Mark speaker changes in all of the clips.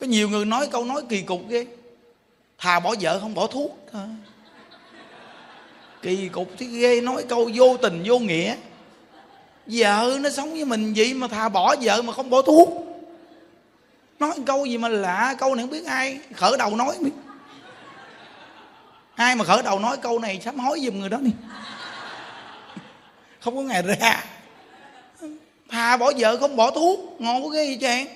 Speaker 1: có nhiều người nói câu nói kỳ cục ghê. Thà bỏ vợ không bỏ thuốc. Thôi. Kỳ cục thì ghê, nói câu vô tình vô nghĩa. Vợ nó sống với mình vậy mà thà bỏ vợ mà không bỏ thuốc. Nói câu gì mà lạ, câu này không biết ai khởi đầu nói biết ai mà khởi đầu nói câu này sám hối giùm người đó đi. Không có ngày ra. Thà bỏ vợ không bỏ thuốc, ngon quá ghê vậy chàng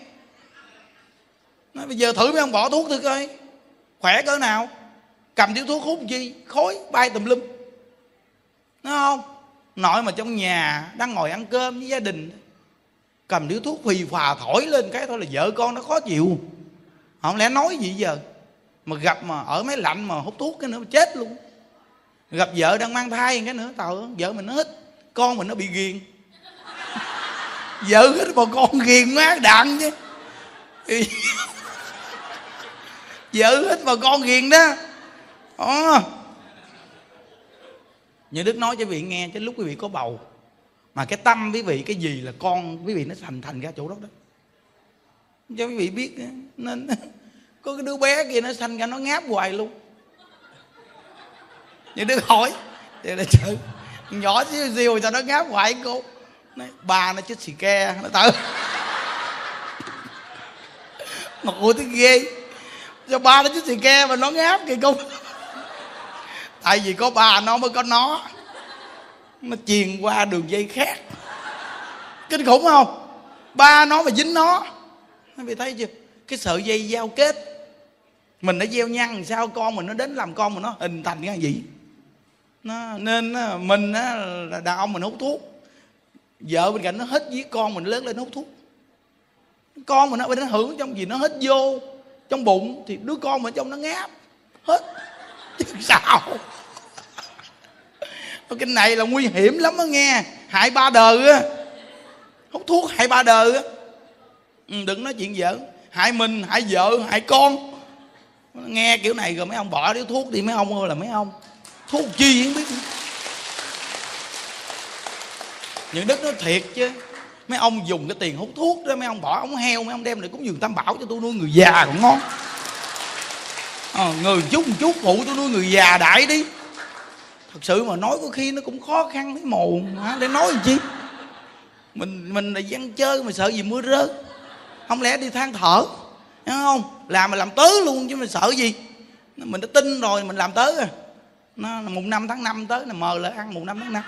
Speaker 1: nói, bây giờ thử mấy ông bỏ thuốc thử coi. Khỏe cỡ nào? Cầm điếu thuốc hút chi khói, bay tùm lum. Nói không? Nội mà trong nhà đang ngồi ăn cơm với gia đình, cầm điếu thuốc phì phà thổi lên cái thôi là vợ con nó khó chịu. Không lẽ nói gì giờ? Mà gặp mà ở máy lạnh mà hút thuốc cái nữa chết luôn. Gặp vợ đang mang thai cái nữa, tao vợ mình nó hít, con mình nó bị ghiền. Vợ hít mà con ghiền má đạn chứ. vợ hít mà con ghiền đó. Ồ. Như Đức nói cho quý vị nghe Chứ lúc quý vị có bầu Mà cái tâm quý vị cái gì là con quý vị nó thành thành ra chỗ đó đó. Cho quý vị biết Nên có cái đứa bé kia nó sanh ra nó ngáp hoài luôn. Như Đức hỏi Thì là trời Nhỏ xíu xíu cho nó ngáp hoài cô. Nói, bà nó chết xì ke Nó tự Mà cô thấy ghê. Cho ba nó chứ xì ke mà nó ngáp kìa cô tại vì có ba nó mới có nó. Nó truyền qua đường dây khác. Kinh khủng không? Ba nó mà dính nó. Nó bị thấy chưa? Cái sợi dây giao kết. Mình đã gieo nhăn sao con mình nó đến làm con mình nó hình thành cái gì? Nó, nên mình á, là đàn ông mình hút thuốc. Vợ bên cạnh nó hết với con mình lớn lên hút thuốc. Con mình nó bên nó hưởng trong gì? Nó hết vô trong bụng thì đứa con mình trong nó ngáp hết. Chứ sao? Cái này là nguy hiểm lắm á nghe. Hại ba đời á. Hút thuốc hại ba đời á. Ừ, đừng nói chuyện vợ hại mình hại vợ hại con. Nghe kiểu này rồi mấy ông bỏ điếu thuốc đi mấy ông ơi là mấy ông. Thuốc chi không biết. Những đức nó thiệt chứ mấy ông dùng cái tiền hút thuốc đó mấy ông bỏ ống heo mấy ông đem lại cúng dường tam bảo cho tôi nuôi người già cũng ngon. Ờ, à, người chút một chút phụ tôi nuôi người già đại đi. Thật sự mà nói có khi nó cũng khó khăn thấy mồm hả? Để nói làm chi? Mình mình là dân chơi mà sợ gì mưa rớt không lẽ đi than thở? Hiểu không? Làm mà làm tớ luôn chứ mình sợ gì? Mình đã tin rồi mình làm tớ rồi nó là mùng năm tháng năm tới là mờ lại ăn mùng năm tháng năm.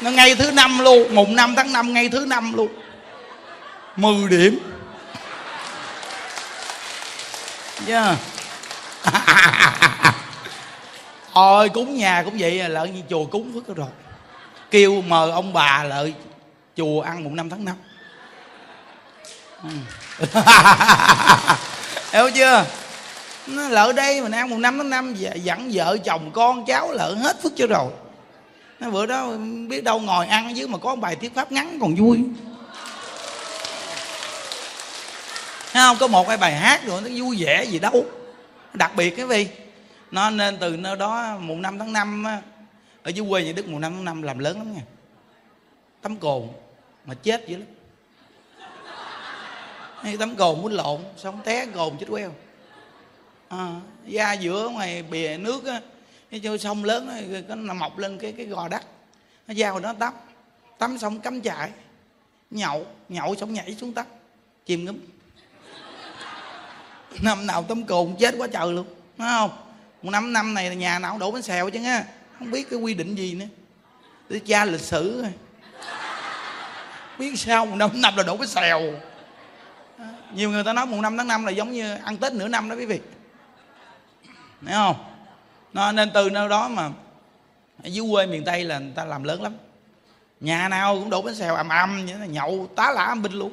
Speaker 1: Nó ngay thứ năm luôn, mùng năm tháng năm ngay thứ năm luôn. 10 điểm. Yeah. ôi cúng nhà cũng vậy à, lợn như chùa cúng phước rồi. Kêu mời ông bà lợi chùa ăn mùng năm tháng năm. Ừ. Hiểu chưa? Nó lỡ đây mình ăn mùng năm tháng năm, dặn vợ chồng con cháu lỡ hết phước chưa rồi nó bữa đó biết đâu ngồi ăn ở dưới mà có bài thuyết pháp ngắn còn vui. Thấy không? Có một cái bài hát rồi nó vui vẻ gì đâu. Đặc biệt cái gì? Nó nên từ nơi đó mùng năm tháng năm ở dưới quê nhà đức mùng năm tháng năm làm lớn lắm nha. Tấm cồn mà chết dữ lắm. Hay tấm cồn muốn lộn xong té cồn chết queo. À, da giữa ngoài bìa nước á cái chỗ sông lớn nó, nó mọc lên cái cái gò đất. Nó vào nó tắm. Tắm xong cắm trại. Nhậu nhậu xong nhảy xuống tắm. Chìm ngấm năm nào tấm cồn chết quá trời luôn. Phải không? Một năm năm này là nhà nào đổ bánh xèo chứ nha không biết cái quy định gì nữa. Để cha lịch sử rồi biết sao một năm năm là đổ bánh xèo. Nhiều người ta nói một năm tháng năm là giống như ăn tết nửa năm đó quý vị. Thấy không? Nó, nên từ nơi đó mà ở dưới quê miền tây là người ta làm lớn lắm. Nhà nào cũng đổ bánh xèo ầm ầm như là nhậu tá lả binh luôn.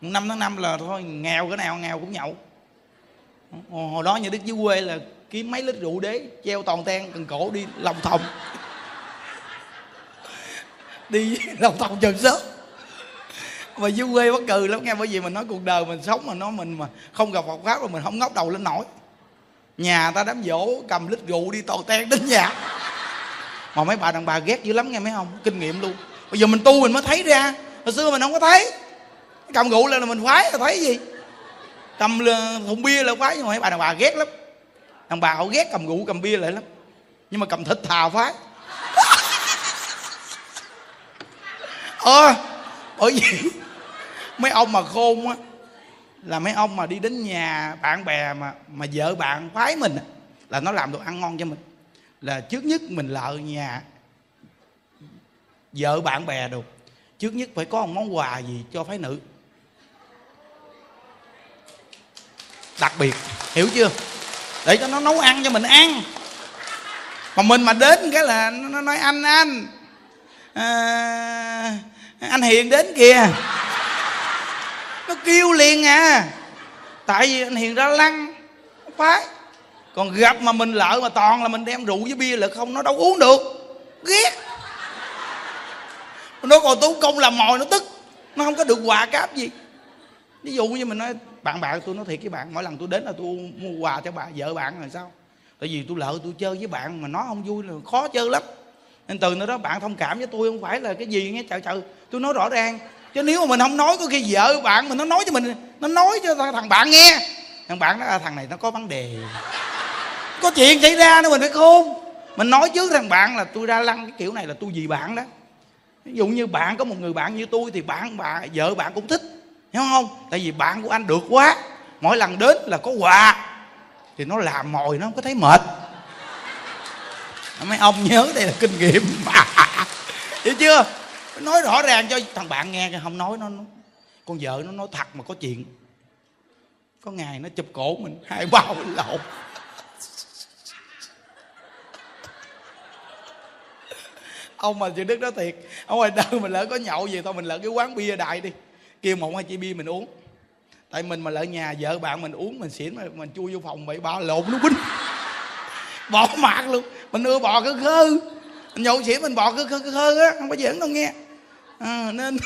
Speaker 1: Năm tháng năm là thôi, nghèo cái nào nghèo cũng nhậu. Hồi đó nhà đức dưới quê là kiếm mấy lít rượu đế, treo toàn ten cần cổ đi lòng thòng. Đi lòng thòng chừng sớm mà dưới quê bất cừ lắm nghe, bởi vì mình nói cuộc đời mình sống mà nó mình mà không gặp Phật pháp rồi mình không ngóc đầu lên nổi nhà ta đám dỗ cầm lít rượu đi tò ten đến nhà. Mà mấy bà đàn bà ghét dữ lắm nghe mấy không kinh nghiệm luôn. Bây giờ mình tu mình mới thấy ra. Hồi xưa mình không có thấy. Cầm rượu lên là mình khoái là thấy gì? Cầm thùng bia là khoái, nhưng mà mấy bà đàn bà ghét lắm. Đàn bà họ ghét cầm rượu, cầm bia lại lắm. Nhưng mà cầm thịt thà phái ờ bởi vì mấy ông mà khôn á là mấy ông mà đi đến nhà bạn bè mà mà vợ bạn phái mình à, là nó làm đồ ăn ngon cho mình. Là trước nhất mình lợ nhà vợ bạn bè được. Trước nhất phải có một món quà gì cho phái nữ. Đặc biệt hiểu chưa? Để cho nó nấu ăn cho mình ăn. Mà mình mà đến cái là nó nói anh anh à, anh hiền đến kìa nó kêu liền à. Tại vì anh hiền ra lăng phái còn gặp mà mình lỡ mà toàn là mình đem rượu với bia là không, nó đâu uống được. Ghét. Nó còn tốn công làm mồi, nó tức. Nó không có được quà cáp gì. Ví dụ như mình nói, bạn bạn, tôi nói thiệt với bạn, mỗi lần tôi đến là tôi mua quà cho bà, vợ bạn rồi sao? Tại vì tôi lỡ tôi chơi với bạn mà nó không vui là khó chơi lắm. Nên từ nơi đó bạn thông cảm với tôi không phải là cái gì nghe, trời trời. Tôi nói rõ ràng chứ nếu mà mình không nói có khi vợ bạn mình nó nói cho mình, nó nói cho thằng bạn nghe, thằng bạn đó à, thằng này nó có vấn đề. Có chuyện xảy ra nữa mình phải khôn. Mình nói trước thằng bạn là tôi ra lăng cái kiểu này là tôi vì bạn đó. Ví dụ như bạn có một người bạn như tôi thì bạn, bà, vợ bạn cũng thích, hiểu không? Tại vì bạn của anh được quá. Mỗi lần đến là có quà. Thì nó làm mồi, nó không có thấy mệt. Mấy ông nhớ đây là kinh nghiệm. Hiểu chưa? Nói rõ ràng cho thằng bạn nghe không nói nó, nó con vợ nó nói thật mà có chuyện. Có ngày nó chụp cổ mình hai bao lộn. Ông mà chị đức đó thiệt ông ngoài đời mình lỡ có nhậu gì thôi mình lỡ cái quán bia đại đi. Kêu một hai chi bia mình uống. Tại mình mà lỡ nhà vợ bạn mình uống mình xỉn mà mình chui vô phòng bị ba lộn nó bính bỏ mặt luôn. Mình ưa bò cứ khơ. Mình nhậu xỉn mình bò cứ khơ cơ khơ á không có giỡn đâu nghe à, nên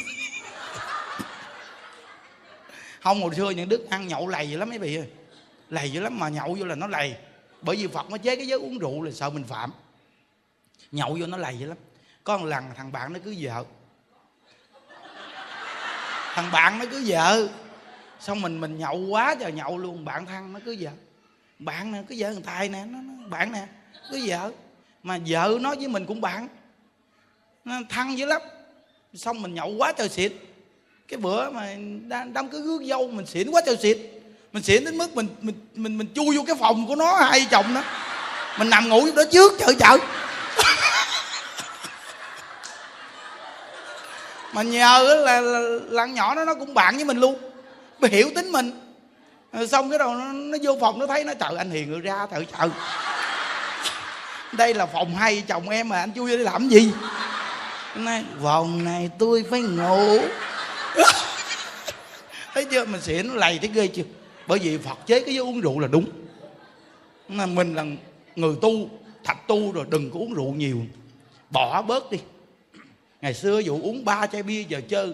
Speaker 1: không hồi xưa những đức ăn nhậu lầy dữ lắm mấy vị ơi. Lầy dữ lắm mà nhậu vô là nó lầy. Bởi vì phật nó chế cái giới uống rượu là sợ mình phạm. Nhậu vô nó lầy dữ lắm. Có một lần thằng bạn nó cứ vợ. Thằng bạn nó cứ vợ. Xong mình mình nhậu quá trời nhậu luôn. Bạn thân nó cứ vợ. Bạn nè cứ vợ thằng tài nè. Nó, nó bạn nè cứ vợ. Mà vợ nói với mình cũng bạn. Nó thân dữ lắm xong mình nhậu quá trời xịt. Cái bữa mà đám cứ gước dâu mình xỉn quá trời xịt. Mình xỉn đến mức mình mình mình mình chui vô cái phòng của nó hai chồng đó mình nằm ngủ đó trước trời trời mà nhờ là, là, là nhỏ nó nó cũng bạn với mình luôn. Mà hiểu tính mình. Rồi xong cái đầu nó, nó vô phòng nó thấy nó trời anh hiền rồi ra trời trời đây là phòng hai chồng em mà anh chui vô đi làm gì? Nay vòng này tôi phải ngủ. Thấy chưa? Mình xỉn lầy thấy ghê chưa? Bởi vì phật chế cái uống rượu là đúng. Mình là người tu, thạch tu rồi, đừng có uống rượu nhiều. Bỏ bớt đi. Ngày xưa dụ uống ba chai bia giờ chơi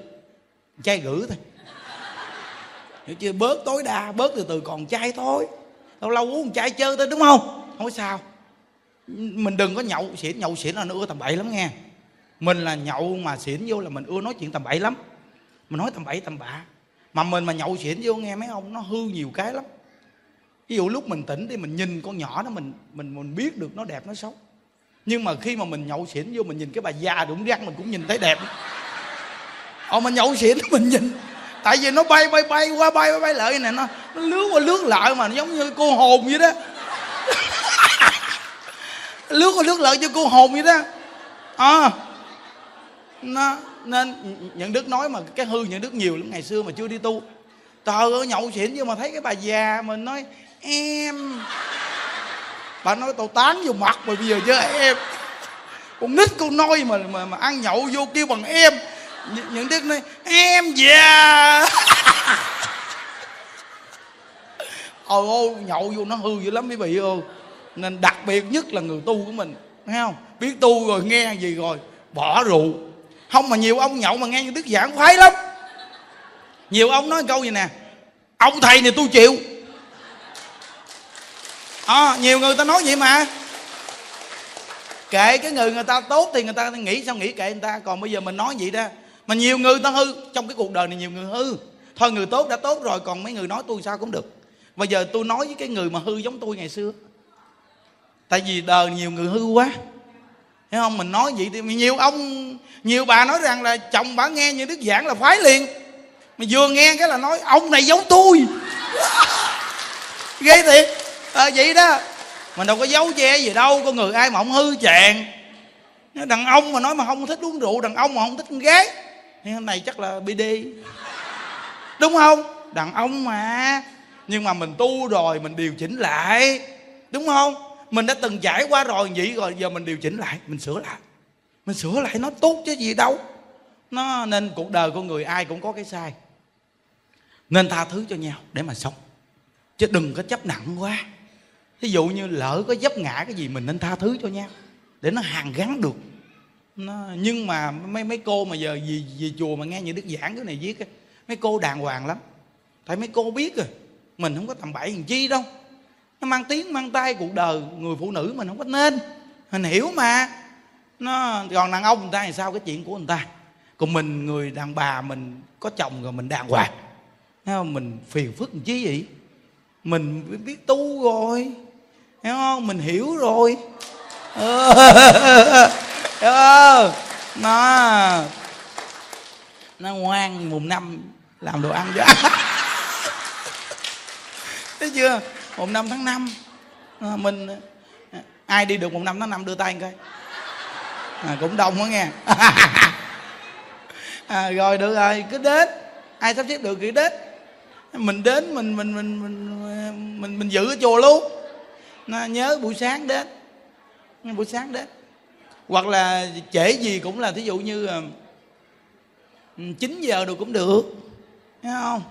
Speaker 1: chai gửi thôi. Hiểu chưa? Bớt tối đa, bớt từ từ, còn chai thôi. Lâu lâu uống chai chơi thôi, đúng không? Không có sao. Mình đừng có nhậu, xỉn nhậu xỉn là nó ưa tầm bậy lắm nghe mình là nhậu mà xỉn vô là mình ưa nói chuyện tầm bậy lắm. Mình nói tầm bậy tầm bạ. Mà mình mà nhậu xỉn vô nghe mấy ông nó hư nhiều cái lắm. Ví dụ lúc mình tỉnh thì mình nhìn con nhỏ đó mình mình mình biết được nó đẹp nó xấu. Nhưng mà khi mà mình nhậu xỉn vô mình nhìn cái bà già đụng răng mình cũng nhìn thấy đẹp. Ông mình nhậu xỉn mình nhìn. Tại vì nó bay bay bay qua bay bay, bay lại này nó Nó lướt qua lướt lại mà nó giống như cô hồn vậy đó. Lướt qua lướt lại như cô hồn vậy đó. À, nó, Nên những đức nói mà cái hư những đức nhiều lắm Ngày xưa mà chưa đi tu. Trời ơi nhậu xỉn nhưng mà thấy cái bà già Mình nói em. Bà nói tao tán vô mặt mà bây giờ chứ em. Con nít con noi mà mà, mà ăn nhậu vô kêu bằng em. Nh, những đứa nói em già. Ôi ô nhậu vô nó hư dữ lắm quý vị ơi. Nên đặc biệt nhất là người tu của mình thấy không? Biết tu rồi nghe gì rồi bỏ rượu không mà nhiều ông nhậu mà nghe những đức giảng khoái lắm. Nhiều ông nói câu gì nè? Ông thầy này tôi chịu. À, nhiều người ta nói vậy mà. Kệ cái người người ta tốt thì người ta nghĩ sao nghĩ kệ người ta. Còn bây giờ mình nói vậy đó mà nhiều người ta hư. Trong cái cuộc đời này nhiều người hư. Thôi người tốt đã tốt rồi còn mấy người nói tôi sao cũng được. Bây giờ tôi nói với cái người mà hư giống tôi ngày xưa. Tại vì đời nhiều người hư quá thấy không? Mình nói vậy thì nhiều ông nhiều bà nói rằng là chồng bà nghe như đức giảng là phái liền. Mà vừa nghe cái là nói ông này giống tôi. Ghê thiệt. À, vậy đó. Mình đâu có giấu che gì đâu con người ai mà không hư chàng. Đàn ông mà nói mà không thích uống rượu đàn ông mà không thích con gái. Thì này chắc là bd đúng không? Đàn ông mà. Nhưng mà mình tu rồi mình điều chỉnh lại. Đúng không? Mình đã từng trải qua rồi vậy rồi giờ mình điều chỉnh lại mình sửa lại. Mình sửa lại nó tốt chứ gì đâu. Nó nên cuộc đời con người ai cũng có cái sai. Nên tha thứ cho nhau để mà sống. Chứ đừng có chấp nặng quá. Ví dụ như lỡ có dấp ngã cái gì mình nên tha thứ cho nhau để nó hàn gắn được. Nó, nhưng mà mấy mấy cô mà giờ gì gì chùa mà nghe như đức giảng cái này viết mấy cô đàng hoàng lắm. Tại mấy cô biết rồi mình không có tầm bậy làm chi đâu nó mang tiếng, mang tay cuộc đời người phụ nữ mình không có nên. Mình hiểu mà. Nó, còn đàn ông người ta thì sao? Cái chuyện của người ta. Còn mình, người đàn bà mình có chồng rồi mình đàng hoàng. Thấy không? mình phiền phức làm chi vậy? Mình biết tu rồi. Hiểu không? Mình hiểu rồi. Ờ. Nó nó ngoan mùng năm làm đồ ăn cho. Thấy chưa? Mùng năm tháng năm. À, mình ờ, ai đi được mùng năm tháng năm đưa tay coi. À, cũng đông quá nghe. À, rồi được rồi cứ đến. Ai sắp xếp được thì đến. Mình đến mình mình mình mình mình, mình giữ ở chùa luôn. Nó nhớ buổi sáng đến. Buổi sáng đến. Hoặc là trễ gì cũng là thí dụ như ờ, ừ, 9 giờ được cũng được. Thấy không?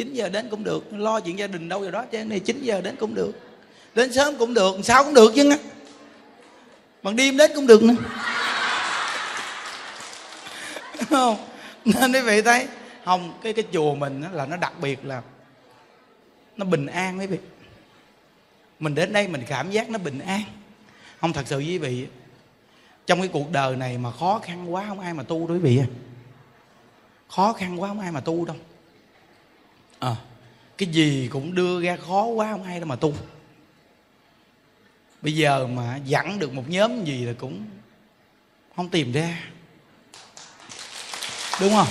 Speaker 1: 9 giờ đến cũng được, lo chuyện gia đình đâu rồi đó, cho nên 9 giờ đến cũng được. Đến sớm cũng được, sao cũng được chứ bằng đêm đến cũng được nữa. Không? Nên quý vị thấy, không, cái cái chùa mình là nó đặc biệt là nó bình an quý vị. Mình đến đây mình cảm giác nó bình an. Không, thật sự với quý vị trong cái cuộc đời này mà khó khăn quá không ai mà tu đâu quý vị khó khăn quá không ai mà tu đâu à, cái gì cũng đưa ra khó quá không ai đâu mà tu. Bây giờ mà dẫn được một nhóm gì là cũng không tìm ra. Đúng không?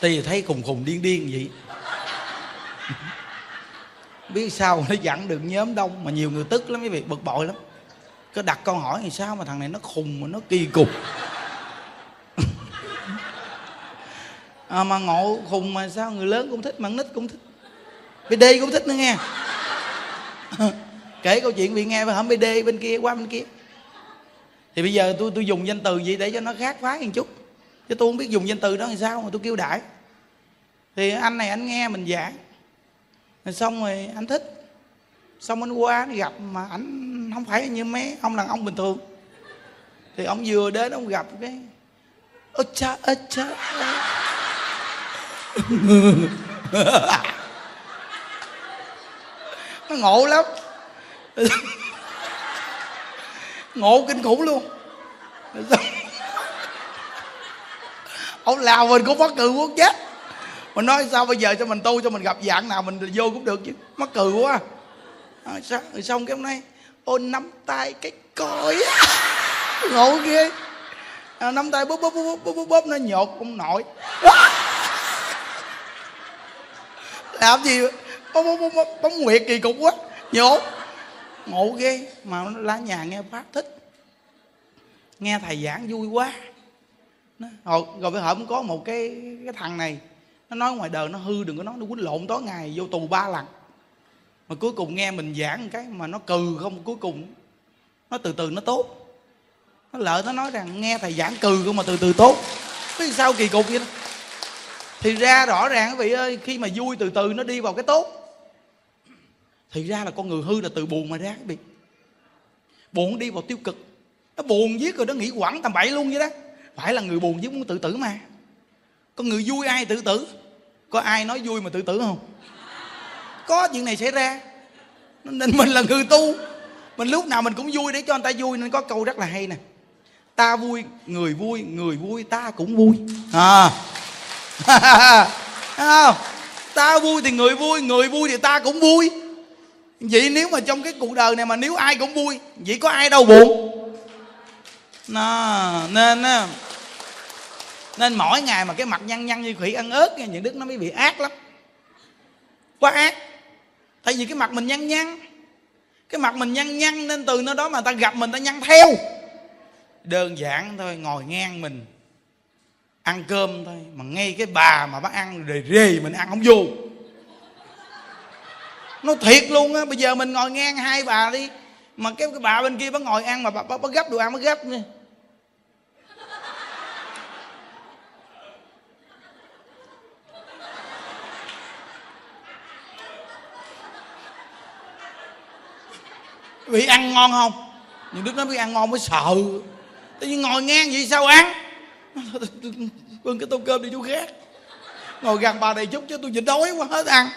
Speaker 1: Thì thấy khùng khùng điên điên vậy. Biết sao nó dẫn được nhóm đông mà nhiều người tức lắm mấy việc bực bội lắm. Có đặt câu hỏi thì sao mà thằng này nó khùng mà nó kỳ cục. À, mà ngộ khùng mà sao? Người lớn cũng thích mà nít cũng thích. Bd cũng thích nữa nghe. Kể câu chuyện bị nghe và hổng bd bên kia qua bên kia. Thì bây giờ tôi tôi dùng danh từ gì để cho nó khác phái một chút. Chứ tôi không biết dùng danh từ đó làm sao mà tôi kêu đại. Thì anh này anh nghe mình giảng. Rồi xong rồi anh thích. Xong anh qua anh gặp mà anh không phải như mấy ông đàn ông bình thường. Thì ông vừa đến ông gặp cái ơ cha ơ cha nó ngộ lắm. Ngộ kinh khủng luôn. Ông lào mình cũng mắc cười quốc chết mình nói sao bây giờ cho mình tu cho mình gặp dạng nào mình vô cũng được chứ. Mắc cười quá. À, sao rồi xong cái hôm nay ôn nắm tay cái coi ngộ ghê. À, nắm tay bóp bóp bóp bóp bóp, bóp nó nhột ông nội làm gì? Bóng, bóng, bóng, bóng nguyệt kỳ cục quá. Nhổ, ngộ ghê. Mà lá nhà nghe pháp thích. Nghe thầy giảng vui quá. Ờ, rồi, rồi giờ cũng có một cái cái thằng này. Nó nói ngoài đời nó hư đừng có nói nó quýnh lộn tối ngày vô tù ba lần. Mà cuối cùng nghe mình giảng cái mà nó cừ không cuối cùng nó từ từ nó tốt. Nó lợi nó nói rằng nghe thầy giảng cừ không mà từ từ tốt. Biết sao kỳ cục vậy đó? Thì ra rõ ràng quý vị ơi, khi mà vui từ từ nó đi vào cái tốt. Thì ra là con người hư là từ buồn mà ra quý vị. Buồn đi vào tiêu cực. Nó buồn giết rồi nó nghĩ quẳng tầm bậy luôn vậy đó. Phải là người buồn viết muốn tự tử mà. Con người vui ai tự tử? Có ai nói vui mà tự tử không? Có chuyện này xảy ra. Nên mình là người tu. Mình lúc nào mình cũng vui để cho người ta vui, nên có câu rất là hay nè. Ta vui, người vui người vui, ta cũng vui. À. không? Ta vui thì người vui người vui thì ta cũng vui. Vậy nếu mà trong cái cuộc đời này mà nếu ai cũng vui, vậy có ai đâu buồn? Nó nên nên mỗi ngày mà cái mặt nhăn nhăn như khỉ ăn ớt nha những đức nó mới bị ác lắm. Quá ác. Tại vì cái mặt mình nhăn nhăn. Cái mặt mình nhăn nhăn nên từ nơi đó mà ta gặp mình ta nhăn theo. Đơn giản thôi, ngồi ngang mình ăn cơm thôi mà ngay cái bà mà bác ăn rề rề mình ăn không vô. Nó thiệt luôn á bây giờ mình ngồi ngang hai bà đi mà cái, cái bà bên kia bác ngồi ăn mà bà, bà, bà gấp đồ ăn bác gấp nha. Vị ăn ngon không? Những đứa nó biết ăn ngon mới sợ. Tự nhiên ngồi ngang vậy sao ăn? bưng cái tô cơm đi chú khác. Ngồi gần bà này chút chứ tôi nhịn đói quá hết ăn.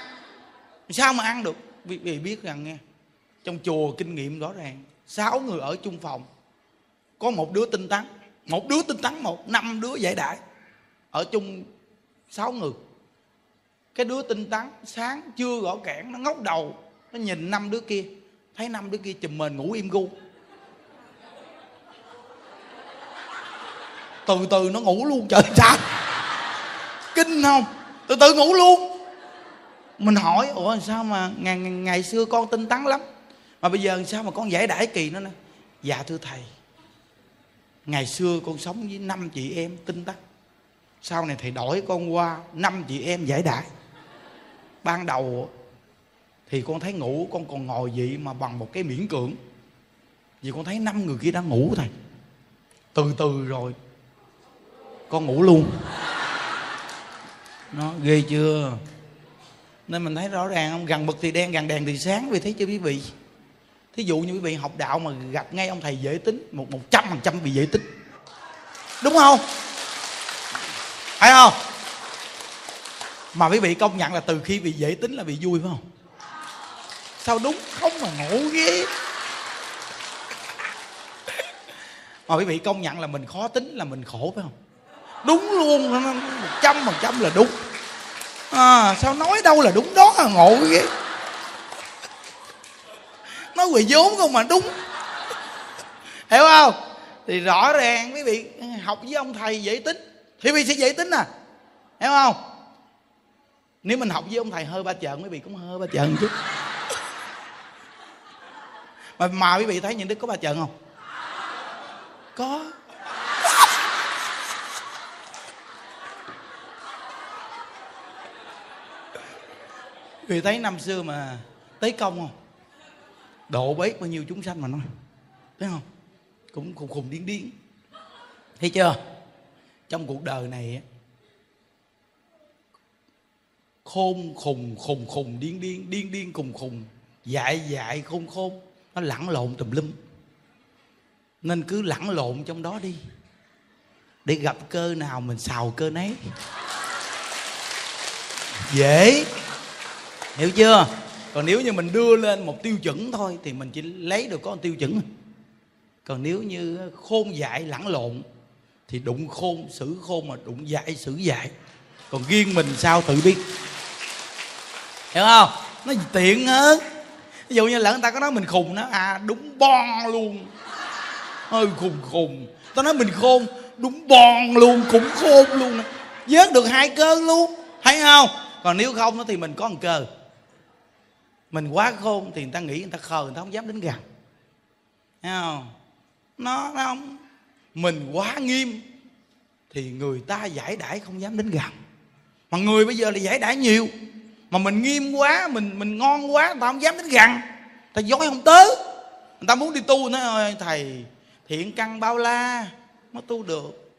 Speaker 1: Sao mà ăn được? Vì, vì biết rằng nghe trong chùa kinh nghiệm rõ ràng sáu người ở chung phòng có một đứa tinh tấn một đứa tinh tấn một năm đứa giải đại. Ở chung sáu người. Cái đứa tinh tấn sáng chưa gõ kẽn nó ngóc đầu nó nhìn năm đứa kia thấy năm đứa kia chùm mền ngủ im gu. Từ từ nó ngủ luôn trời sao kinh không? Từ từ ngủ luôn. Mình hỏi ủa sao mà ngày, ngày xưa con tinh tấn lắm mà bây giờ sao mà con giải đãi kỳ nó nè? Dạ thưa thầy. Ngày xưa con sống với năm chị em tinh tấn. Sau này thầy đổi con qua năm chị em giải đãi. Ban đầu thì con thấy ngủ con còn ngồi vậy mà bằng một cái miễn cưỡng. Vì con thấy năm người kia đang ngủ thầy. Từ từ rồi con ngủ luôn. Nó ghê chưa? Nên mình thấy rõ ràng không? Gần bực thì đen gần đèn thì sáng. Vì thấy chưa quý vị? Thí dụ như quý vị học đạo mà gặp ngay ông thầy dễ tính, một một trăm phần trăm bị dễ tính. Đúng không? Phải không? Mà quý vị công nhận là từ khi bị dễ tính là bị vui, phải không? Sao đúng? Không mà ngộ ghê. Mà quý vị công nhận là mình khó tính, là mình khổ, phải không? Đúng luôn một trăm phần trăm là đúng. À, sao nói đâu là đúng đó là ngộ ghê. Nói quỳ vốn không mà đúng. Hiểu không? Thì rõ ràng quý vị học với ông thầy dễ tính. Thì quý vị sẽ dễ tính à. Hiểu không? Nếu mình học với ông thầy hơi ba trận quý vị cũng hơi ba trận chút. Mà mà quý vị thấy những đức có ba trận không? Có. Vì thấy năm xưa mà tế công không? Độ bấy bao nhiêu chúng sanh mà nói. Thấy không? Cũng khùng khùng điên điên. Thấy chưa? Trong cuộc đời này khôn, khùng khùng khùng, điên điên điên điên, khùng khùng, dại dại, khôn khôn, nó lẳng lộn tùm lum. Nên cứ lẳng lộn trong đó đi, để gặp cơ nào mình xào cơ nấy. Dễ hiểu chưa? Còn nếu như mình đưa lên một tiêu chuẩn thôi thì mình chỉ lấy được có một tiêu chuẩn còn nếu như khôn dại lẫn lộn thì đụng khôn, xử khôn mà đụng dại, xử dại. Còn riêng mình sao tự biết? Hiểu không? Nó tiện hơn ví dụ như lỡ người ta có nói mình khùng nó à đúng bon luôn. Hơi khùng khùng. Tao nói mình khôn, đúng bon luôn, cũng khôn luôn. Vớt được hai cơ luôn thấy không? Còn nếu không thì mình có một cơ mình quá khôn thì người ta nghĩ người ta khờ, người ta không dám đến gần. Thấy không? Nó nó không. Mình quá nghiêm thì người ta giải đãi không dám đến gần. Mà người bây giờ là giải đãi nhiều. Mà mình nghiêm quá, mình mình ngon quá, người ta không dám đến gần. Ta dối không tới. Người ta muốn đi tu, nói ơi thầy, thiện căn bao la, mới tu được.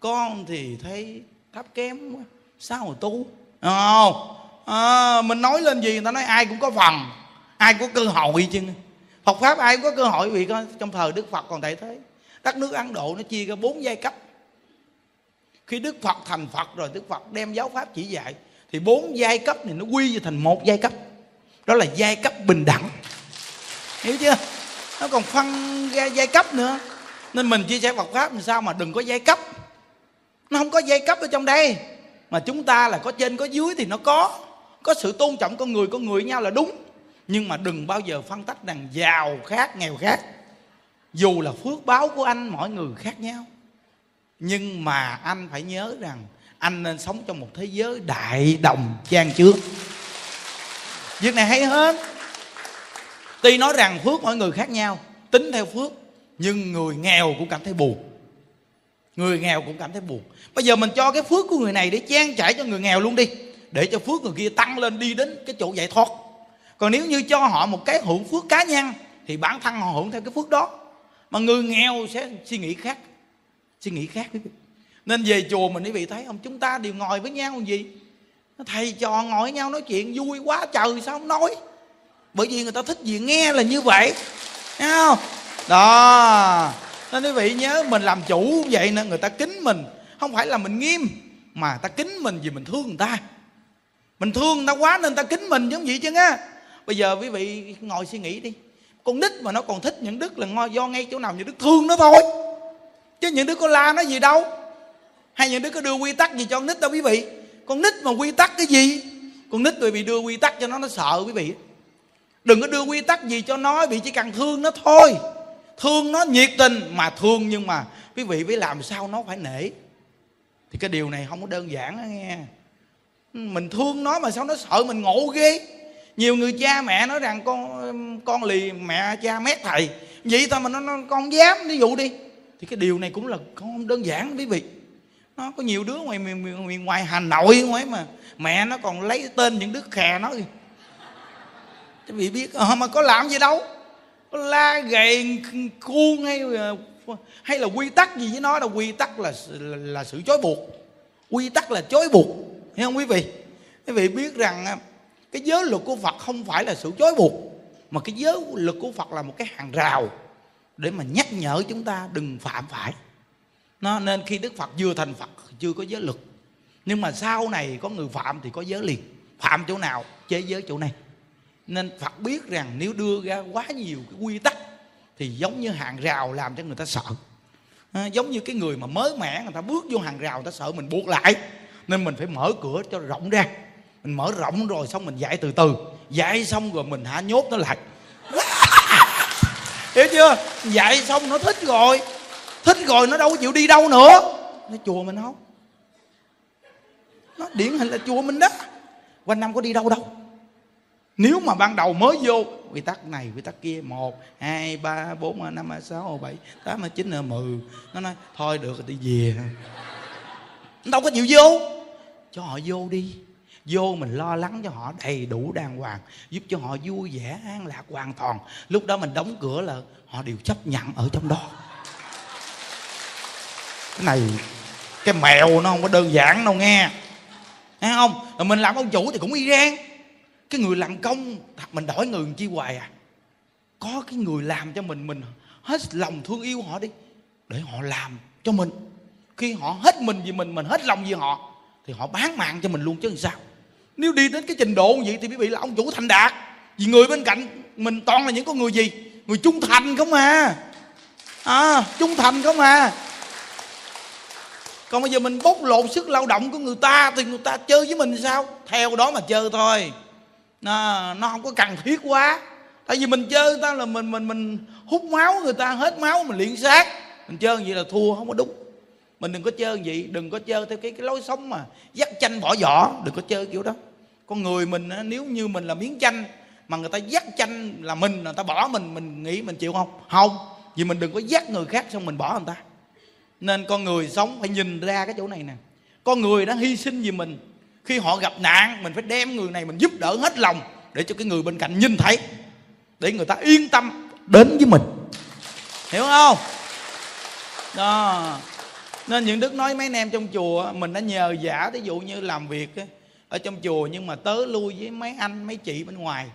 Speaker 1: Con thì thấy thấp kém quá, sao mà tu? Không? À, mình nói lên gì người ta nói ai cũng có phần ai cũng có cơ hội chứ. Phật pháp ai cũng có cơ hội vì coi trong thời Đức Phật còn tại thế. Đất nước Ấn Độ nó chia ra bốn giai cấp. Khi Đức Phật thành Phật rồi Đức Phật đem giáo pháp chỉ dạy thì bốn giai cấp này nó quy về thành một giai cấp. Đó là giai cấp bình đẳng. Hiểu chưa? Nó còn phân ra giai cấp nữa. Nên mình chia sẻ Phật pháp làm sao mà đừng có giai cấp. Nó không có giai cấp ở trong đây. Mà chúng ta là có trên có dưới thì nó có có sự tôn trọng con người con người nhau là đúng. Nhưng mà đừng bao giờ phân tách rằng giàu khác, nghèo khác. Dù là phước báo của anh mọi người khác nhau. Nhưng mà anh phải nhớ rằng anh nên sống trong một thế giới đại đồng trang trước. Việc này hay hơn. Tuy nói rằng phước mọi người khác nhau, tính theo phước, nhưng người nghèo cũng cảm thấy buồn. Người nghèo cũng cảm thấy buồn. Bây giờ mình cho cái phước của người này để trang trải cho người nghèo luôn đi để cho phước người kia tăng lên đi đến cái chỗ giải thoát. Còn nếu như cho họ một cái hưởng phước cá nhân, thì bản thân họ hưởng theo cái phước đó. Mà người nghèo sẽ suy nghĩ khác, suy nghĩ khác. Nên về chùa mình quý vị thấy không? Chúng ta đều ngồi với nhau làm gì? Thầy trò ngồi với nhau nói chuyện, vui quá trời sao không nói? Bởi vì người ta thích gì nghe là như vậy. Thấy không? Đó. Nên quý vị nhớ mình làm chủ vậy nên người ta kính mình. Không phải là mình nghiêm, mà ta kính mình vì mình thương người ta mình thương người ta quá nên ta kính mình giống vậy chứ á bây giờ quý vị ngồi suy nghĩ đi. Con nít mà nó còn thích những đức là do ngay chỗ nào, những đức thương nó thôi. Chứ những đứa có la nó gì đâu. Hay những đứa có đưa quy tắc gì cho con nít đâu quý vị. Con nít mà quy tắc cái gì? Con nít bởi vì đưa quy tắc cho nó nó sợ quý vị. Đừng có đưa quy tắc gì cho nó bị chỉ cần thương nó thôi. Thương nó nhiệt tình mà thương nhưng mà quý vị phải làm sao nó phải nể. Thì cái điều này không có đơn giản đó nghe mình thương nó mà sao nó sợ mình ngộ ghê? Nhiều người cha mẹ nói rằng con con lì mẹ cha mét thầy. Vậy thôi mà nó, nó con dám ví dụ đi. Thì cái điều này cũng là không đơn giản quý vị. Nó có nhiều đứa ngoài miền, ngoài hà nội ngoài mà. Mẹ nó còn lấy tên những đứa khè nó kìa. Quý vị biết à, mà có làm gì đâu. Có la gầy khuôn hay ờ, hay là quy tắc gì với nó là quy tắc là là, là sự chối buộc. Quy tắc là chối buộc hiểu không quý vị? Quý vị biết rằng à, cái giới luật của phật không phải là sự chối buộc mà cái giới luật của phật là một cái hàng rào để mà nhắc nhở chúng ta đừng phạm phải. Nó nên khi đức phật vừa thành phật chưa có giới luật. Nhưng mà sau này có người phạm thì có giới liền. Phạm chỗ nào chế giới chỗ này. Nên phật biết rằng nếu đưa ra quá nhiều cái quy tắc thì giống như hàng rào làm cho người ta sợ. À, giống như cái người mà mới mẻ người ta bước vô hàng rào người ta sợ mình buộc lại nên mình phải mở cửa cho rộng ra. Mình mở rộng rồi xong mình dạy từ từ. Dạy xong rồi mình hạ nhốt nó lại. Hiểu chưa? Dạy xong nó thích rồi. Thích rồi nó đâu có chịu đi đâu nữa. Nó chùa mình không? Nó điển hình là chùa mình đó. Quanh năm có đi đâu đâu. Nếu mà ban đầu mới vô, quy tắc này, quy tắc kia, một, hai, ba, bốn, năm, sáu, bảy, tám, chín, mười. Nó nói, thôi được rồi, đi về. Nó đâu có chịu vô cho họ vô đi. Vô mình lo lắng cho họ đầy đủ đàng hoàng, giúp cho họ vui vẻ, an lạc hoàn toàn. Lúc đó mình đóng cửa là họ đều chấp nhận ở trong đó. Cái này, cái mèo nó không có đơn giản đâu nghe. Thấy không? Rồi mình làm ông chủ thì cũng y rang cái người làm công, mình đổi người chi hoài à? Có cái người làm cho mình mình hết lòng thương yêu họ đi, để họ làm cho mình. Khi họ hết mình vì mình mình hết lòng vì họ thì họ bán mạng cho mình luôn chứ làm sao? Nếu đi đến cái trình độ như vậy thì quý vị là ông chủ thành đạt. Vì người bên cạnh mình toàn là những con người gì? Người trung thành không à. À trung thành không à. Còn bây giờ mình bóc lột sức lao động của người ta thì người ta chơi với mình sao? Theo đó mà chơi thôi. Nó, nó không có cần thiết quá. Tại vì mình chơi người ta là mình mình mình hút máu người ta hết máu mình luyện xác. Mình chơi vậy là thua không có đúng mình đừng có chơi vậy đừng có chơi theo cái cái lối sống mà dắt chanh bỏ vỏ đừng có chơi kiểu đó. Con người mình nếu như mình là miếng chanh mà người ta dắt chanh là mình, người ta bỏ mình mình nghĩ mình chịu không? Không, vì mình đừng có dắt người khác xong mình bỏ người ta. Nên con người sống phải nhìn ra cái chỗ này nè. Con người đã hy sinh vì mình. Khi họ gặp nạn, mình phải đem người này mình giúp đỡ hết lòng để cho cái người bên cạnh nhìn thấy, để người ta yên tâm đến với mình. Hiểu không? Đó nên những đức nói mấy anh em trong chùa mình đã nhờ giả ví dụ như làm việc ở trong chùa, nhưng mà tớ lui với mấy anh, mấy chị bên ngoài.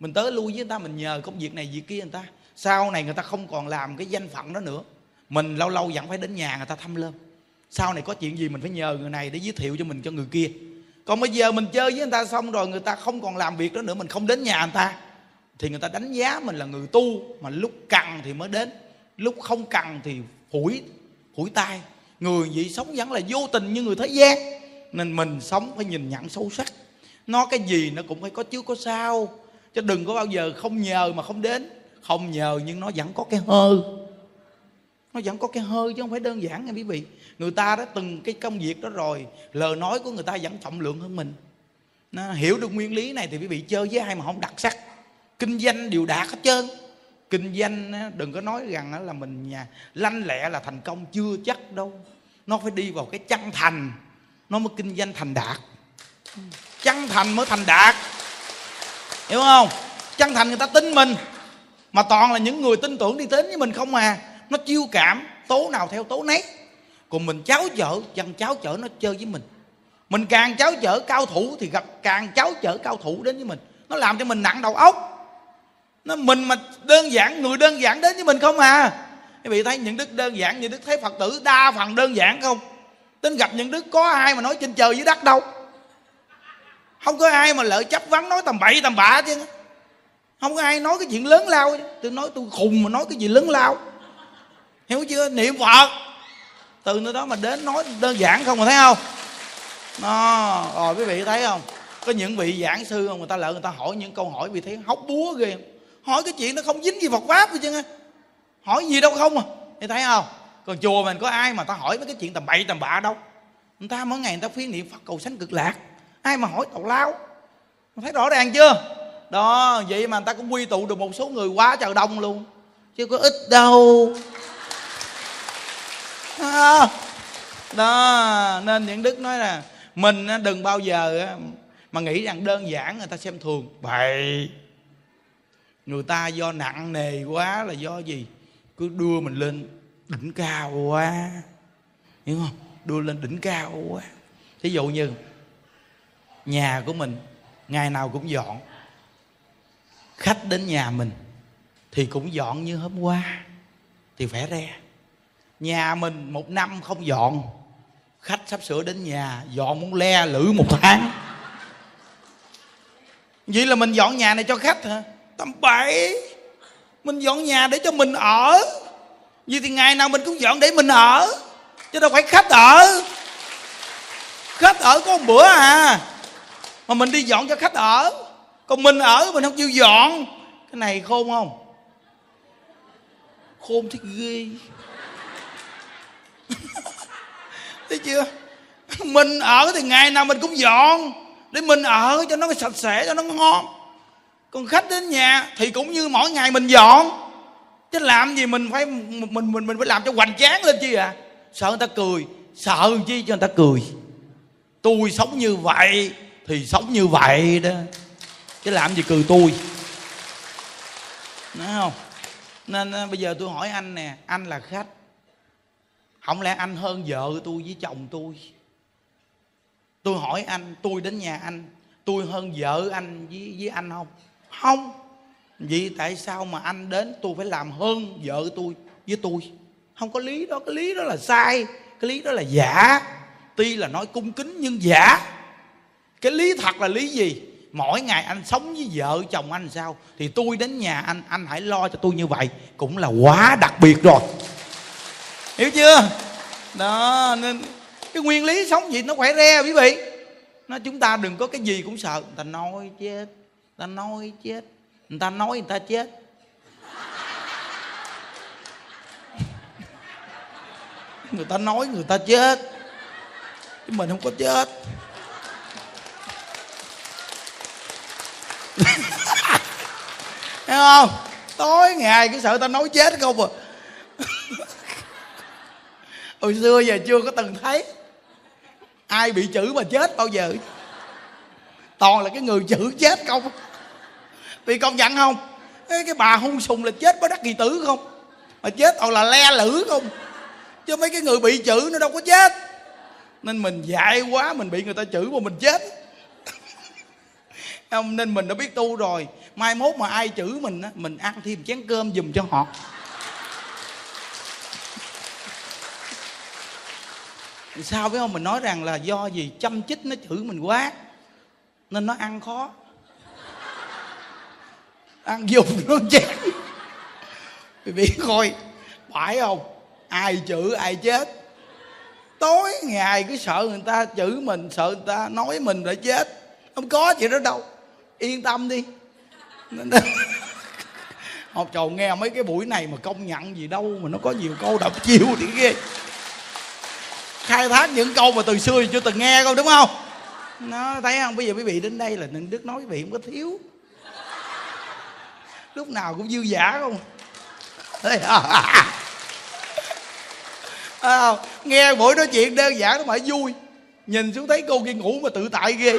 Speaker 1: Mình tới lui với người ta, mình nhờ công việc này, việc kia người ta. Sau này người ta không còn làm cái danh phận đó nữa. Mình lâu lâu vẫn phải đến nhà người ta thăm lên sau này có chuyện gì mình phải nhờ người này để giới thiệu cho mình cho người kia. Còn bây giờ mình chơi với người ta xong rồi, người ta không còn làm việc đó nữa, mình không đến nhà người ta. Thì người ta đánh giá mình là người tu, mà lúc cần thì mới đến. Lúc không cần thì phủi phủi tay người vậy sống vẫn là vô tình như người thế gian. Nên mình sống phải nhìn nhận sâu sắc. Nó cái gì nó cũng phải có trước có sau chứ đừng có bao giờ không nhờ mà không đến. Không nhờ nhưng nó vẫn có cái hơi nó vẫn có cái hơi chứ không phải đơn giản nha quý vị. Người ta đã từng cái công việc đó rồi, lời nói của người ta vẫn trọng lượng hơn mình. Nó hiểu được nguyên lý này thì quý vị chơi với ai mà không đặc sắc. Kinh doanh đều đạt hết trơn kinh doanh đừng có nói rằng là mình nhà lanh lẹ là thành công, chưa chắc đâu. Nó phải đi vào cái chân thành, nó mới kinh doanh thành đạt. Chân thành mới thành đạt. Hiểu không? Chân thành người ta tin mình, mà toàn là những người tin tưởng đi đến với mình không à. Nó chiêu cảm, tố nào theo tố nấy. Còn mình cháo chở dân cháo chở nó chơi với mình. Mình càng cháo chở cao thủ thì gặp càng cháo chở cao thủ đến với mình. Nó làm cho mình nặng đầu óc nó mình mà đơn giản, người đơn giản đến với mình không à. Quý vị thấy những đức đơn giản như đức thấy phật tử đa phần đơn giản không? Tính gặp những đức có ai mà nói trên trời dưới đất đâu? Không có ai mà lợi chấp vắng nói tầm bậy tầm bạ chứ. Không có ai nói cái chuyện lớn lao tôi nói tôi khùng mà nói cái gì lớn lao. Hiểu chưa? Niệm phật. Từ nơi đó mà đến nói đơn giản không mà thấy không? Nó rồi quý vị thấy không? Có những vị giảng sư không người ta lợi người ta hỏi những câu hỏi vì thấy hóc búa ghê hỏi cái chuyện nó không dính gì Phật pháp gì chứ hỏi gì đâu không à. Thì thấy không? Còn chùa mình có ai mà ta hỏi mấy cái chuyện tầm bậy tầm bạ đâu. Người ta mỗi ngày người ta phiên niệm Phật cầu sanh cực lạc. Ai mà hỏi tàu lao? Thấy rõ ràng chưa? Đó vậy mà người ta cũng quy tụ được một số người quá trời đông luôn. Chứ có ít đâu. À, đó nên những đức nói là mình đừng bao giờ mà nghĩ rằng đơn giản người ta xem thường. Bậy người ta do nặng nề quá là do gì? Cứ đưa mình lên đỉnh cao quá. Hiểu không? Đưa lên đỉnh cao quá. Thí dụ như, nhà của mình, ngày nào cũng dọn. Khách đến nhà mình thì cũng dọn như hôm qua, thì vẽ ra nhà mình một năm không dọn. Khách sắp sửa đến nhà, dọn muốn le lử một tháng. Vậy là mình dọn nhà này cho khách hả? Tầm bậy mình dọn nhà để cho mình ở. Vì thì ngày nào mình cũng dọn để mình ở. Chứ đâu phải khách ở. Khách ở có một bữa à. Mà mình đi dọn cho khách ở. Còn mình ở, mình không chịu dọn. Cái này khôn không? Khôn thì ghê. Thấy chưa? Mình ở thì ngày nào mình cũng dọn để mình ở cho nó sạch sẽ, cho nó ngon còn khách đến nhà thì cũng như mỗi ngày mình dọn. Chứ làm gì mình phải, mình mình mình phải làm cho hoành tráng lên chi à? Sợ người ta cười, sợ chi cho người ta cười. Tôi sống như vậy thì sống như vậy đó. Chứ làm gì cười tôi. Nói không? Nên à, bây giờ tôi hỏi anh nè, anh là khách. Không lẽ anh hơn vợ tôi với chồng tôi? Tôi hỏi anh, tôi đến nhà anh, tôi hơn vợ anh với với anh không? Không. Vì tại sao mà anh đến tôi phải làm hơn vợ tôi với tôi? Không có lý đó, cái lý đó là sai, cái lý đó là giả. Tuy là nói cung kính nhưng giả. Cái lý thật là lý gì? Mỗi ngày anh sống với vợ chồng anh sao? Thì tôi đến nhà anh anh hãy lo cho tôi như vậy. Cũng là quá đặc biệt rồi. Hiểu chưa? Đó, nên cái nguyên lý sống gì nó khỏe re quý vị. Nó chúng ta đừng có cái gì cũng sợ. Người ta nói chết ta nói chết. Người ta nói người ta chết. Người ta nói người ta chết. Chứ mình không có chết. Thấy không? Tối ngày cái sợ ta nói chết không à. Hồi xưa giờ chưa có từng thấy. Ai bị chữ mà chết bao giờ? Toàn là cái người chữ chết không vì công nhận không? Cái, cái bà hung sùng là chết có đắc kỳ tử không? Mà chết toàn là le lử không? Chứ mấy cái người bị chữ nó đâu có chết. Nên mình dại quá mình bị người ta chữ mà mình chết. Không nên mình đã biết tu rồi. Mai mốt mà ai chữ mình á mình ăn thêm chén cơm giùm cho họ. Sao biết không? Mình nói rằng là do gì chăm chích nó chữ mình quá nên nó ăn khó. Ăn dùng nó chết, vì biết coi phải không? Ai chữ ai chết? Tối ngày cứ sợ người ta chửi mình sợ người ta nói mình để chết. Không có chuyện đó đâu. Yên tâm đi. Học trò nghe mấy cái buổi này mà công nhận gì đâu mà nó có nhiều câu đọc chiêu thì ghê. Khai thác những câu mà từ xưa chưa từng nghe không đúng không? Nó thấy không? Bây giờ quý vị đến đây là nên đức nói quý vị không có thiếu. Lúc nào cũng dư giả không? À, à, à. nghe buổi nói chuyện đơn giản nó phải vui. Nhìn xuống thấy cô kia ngủ mà tự tại ghê.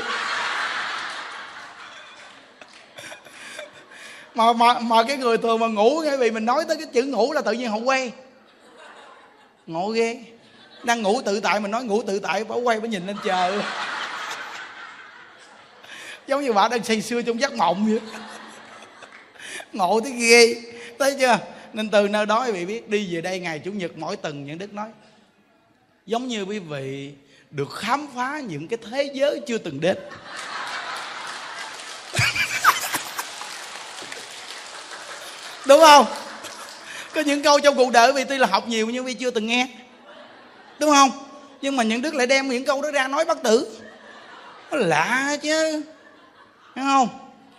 Speaker 1: Mà mà mà cái người thường mà ngủ nghe vì mình nói tới cái chữ ngủ là tự nhiên họ quay. Ngộ ghê. Đang ngủ tự tại mình nói ngủ tự tại bảo quay bảo nhìn lên chờ giống như bà đang say sưa trong giấc mộng vậy. Ngộ tới ghê. Thấy chưa? Nên từ nơi đó quý vị biết, đi về đây ngày chủ nhật mỗi tuần những đức nói. Giống như quý vị được khám phá những cái thế giới chưa từng đến. Đúng không? Có những câu trong cuộc đời vì tuy là học nhiều nhưng vì chưa từng nghe. Đúng không? Nhưng mà những đức lại đem những câu đó ra nói bất tử. Nó lạ chứ thấy không?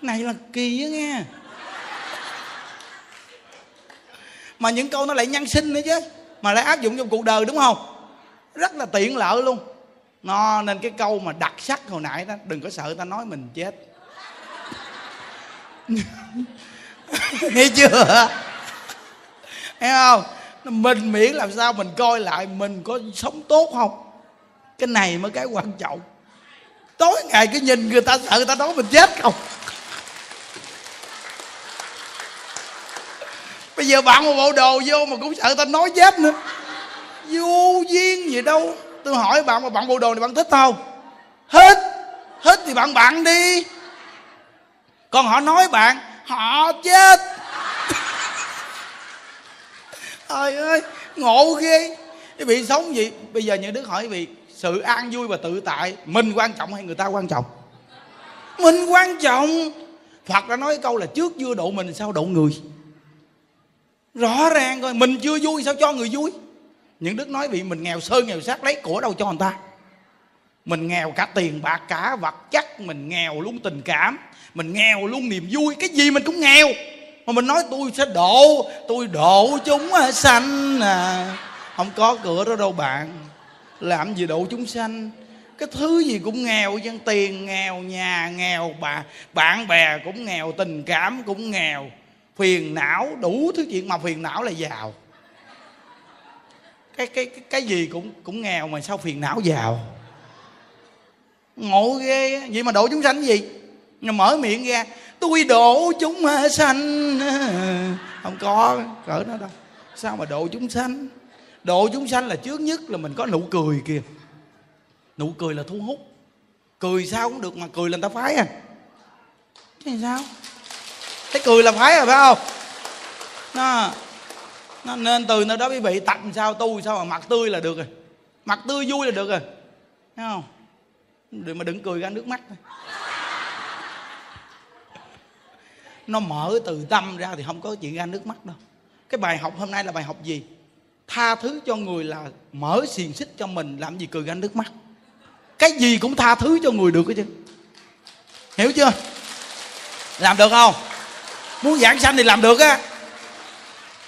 Speaker 1: Này là kỳ á nghe. Mà những câu nó lại nhân sinh nữa chứ. Mà lại áp dụng trong cuộc đời đúng không? Rất là tiện lợi luôn. Nó nên cái câu mà đặc sắc hồi nãy đó, đừng có sợ ta nói mình chết. Nghe chưa? Thấy không? Mình miễn làm sao mình coi lại mình có sống tốt không? Cái này mới cái quan trọng tối ngày cứ nhìn người ta sợ người ta nói mình chết không? Bây giờ bạn một bộ đồ vô mà cũng sợ người ta nói chết nữa. Vô duyên gì đâu. Tôi hỏi bạn mà bạn bộ đồ này bạn thích không? Hết hết thì bạn bạn đi. Còn họ nói bạn, họ chết. Trời ơi, ngộ ghê. Cái vị sống gì? Bây giờ những đức hỏi vị sự an vui và tự tại mình quan trọng hay người ta quan trọng? Mình quan trọng. Phật đã nói câu là trước chưa độ mình sao độ người. Rõ ràng rồi. Mình chưa vui sao cho người vui? Những đức nói bị mình nghèo sơn nghèo sát lấy của đâu cho người ta? Mình nghèo cả tiền bạc cả vật chất mình nghèo luôn tình cảm mình nghèo luôn niềm vui. Cái gì mình cũng nghèo. Mà mình nói tôi sẽ độ tôi độ chúng sanh à. Không có cửa đó đâu bạn làm gì độ chúng sanh? Cái thứ gì cũng nghèo dân tiền nghèo nhà nghèo bà bạn bè cũng nghèo tình cảm cũng nghèo. Phiền não đủ thứ chuyện mà phiền não là giàu. Cái cái cái, gì cũng cũng nghèo mà sao phiền não giàu? Ngộ ghê vậy mà độ chúng sanh gì? Mở miệng ra tôi độ chúng sanh. Không có cỡ nó đâu. Sao mà độ chúng sanh? Độ chúng sanh là trước nhất là mình có nụ cười kìa. Nụ cười là thu hút. Cười sao cũng được mà cười là người ta phái à. Thế sao? Thấy cười là phái rồi phải không? Nó, nó nên từ nơi đó quý vị tập sao tu sao mà mặt tươi là được rồi. Mặt tươi vui là được rồi. Thấy không? Đừng mà đừng cười ra nước mắt. Thôi nó mở từ tâm ra thì không có chuyện ra nước mắt đâu. Cái bài học hôm nay là bài học gì? Tha thứ cho người là mở xiềng xích cho mình làm gì cười gánh nước mắt. Cái gì cũng tha thứ cho người được cái chứ. Hiểu chưa? Làm được không? Muốn giảng sanh thì làm được á.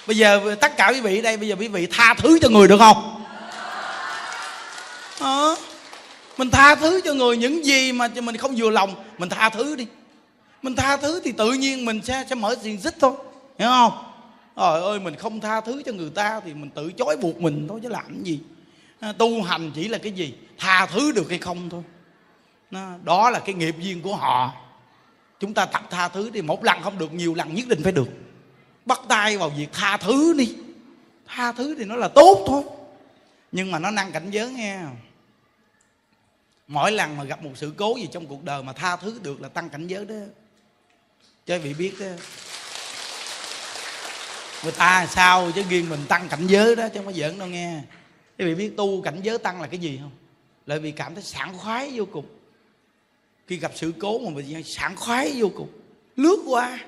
Speaker 1: Bây giờ tất cả quý vị đây bây giờ quý vị tha thứ cho người được không? À, mình tha thứ cho người những gì mà mình không vừa lòng mình tha thứ đi. Mình tha thứ thì tự nhiên mình sẽ sẽ mở xiềng xích thôi. Hiểu không? Trời ơi, mình không tha thứ cho người ta thì mình tự chối buộc mình thôi chứ làm gì? À, tu hành chỉ là cái gì? Tha thứ được hay không thôi. À, đó là cái nghiệp duyên của họ. Chúng ta tập tha thứ thì một lần không được, nhiều lần nhất định phải được. Bắt tay vào việc tha thứ đi. Tha thứ thì nó là tốt thôi. Nhưng mà nó năng cảnh giới nghe mỗi lần mà gặp một sự cố gì trong cuộc đời mà tha thứ được là tăng cảnh giới đó. Cho vị biết đó người ta sao chứ riêng mình tăng cảnh giới đó chứ không có giỡn đâu nghe. Quý vị biết tu cảnh giới tăng là cái gì không? Là vì cảm thấy sảng khoái vô cùng. Khi gặp sự cố mà mình sảng khoái vô cùng. Lướt qua.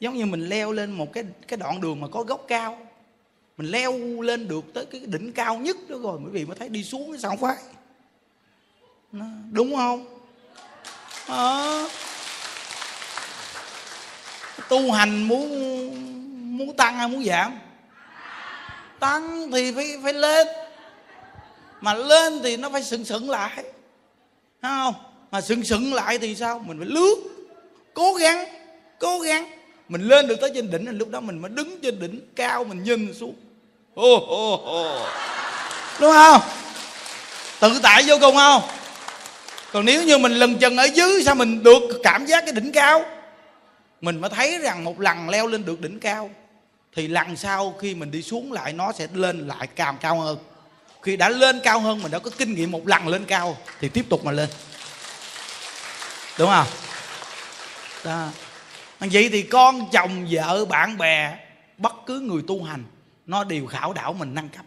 Speaker 1: Giống như mình leo lên một cái cái đoạn đường mà có gốc cao. Mình leo lên được tới cái đỉnh cao nhất đó rồi quý vị mới thấy đi xuống cái sao khoái. Đúng không? À, tu hành muốn muốn tăng hay muốn giảm? Tăng thì phải phải lên. Mà lên thì nó phải sừng sững lại. Thấy không? Mà sừng sững lại thì sao? Mình phải lướt. Cố gắng cố gắng. Mình lên được tới trên đỉnh lúc đó mình mới đứng trên đỉnh cao mình nhìn xuống. Oh, oh, oh. đúng không? Tự tại vô cùng không? Còn nếu như mình lần chừng ở dưới sao mình được cảm giác cái đỉnh cao? Mình mới thấy rằng một lần leo lên được đỉnh cao thì lần sau khi mình đi xuống lại, nó sẽ lên lại càng cao hơn. Khi đã lên cao hơn mình đã có kinh nghiệm một lần lên cao, thì tiếp tục mà lên. Đúng không? Đó. Vậy thì con chồng, vợ, bạn bè, bất cứ người tu hành, nó đều khảo đảo mình nâng cấp.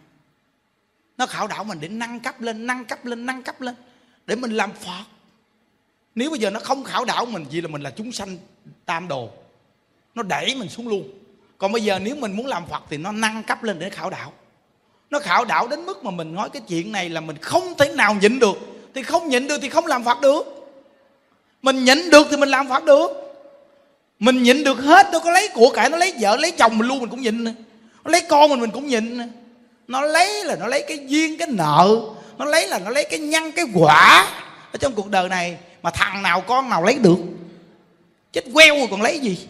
Speaker 1: Nó khảo đảo mình để nâng cấp lên, nâng cấp lên, nâng cấp lên, để mình làm phật. Nếu bây giờ nó không khảo đảo mình vì là mình là chúng sanh tam đồ. Nó đẩy mình xuống luôn còn bây giờ nếu mình muốn làm phật thì nó nâng cấp lên để khảo đạo. Nó khảo đạo đến mức mà mình nói cái chuyện này là mình không thể nào nhịn được. Thì không nhịn được thì không làm phật được. Mình nhịn được thì mình làm phật được. Mình nhịn được hết, đâu có lấy của cải, nó lấy vợ, lấy chồng mình luôn mình cũng nhịn nó lấy con mình mình cũng nhịn nó lấy là nó lấy cái duyên, cái nợ. Nó lấy là nó lấy cái nhân, cái quả. Ở trong cuộc đời này mà thằng nào con nào lấy được? Chết queo rồi còn lấy gì?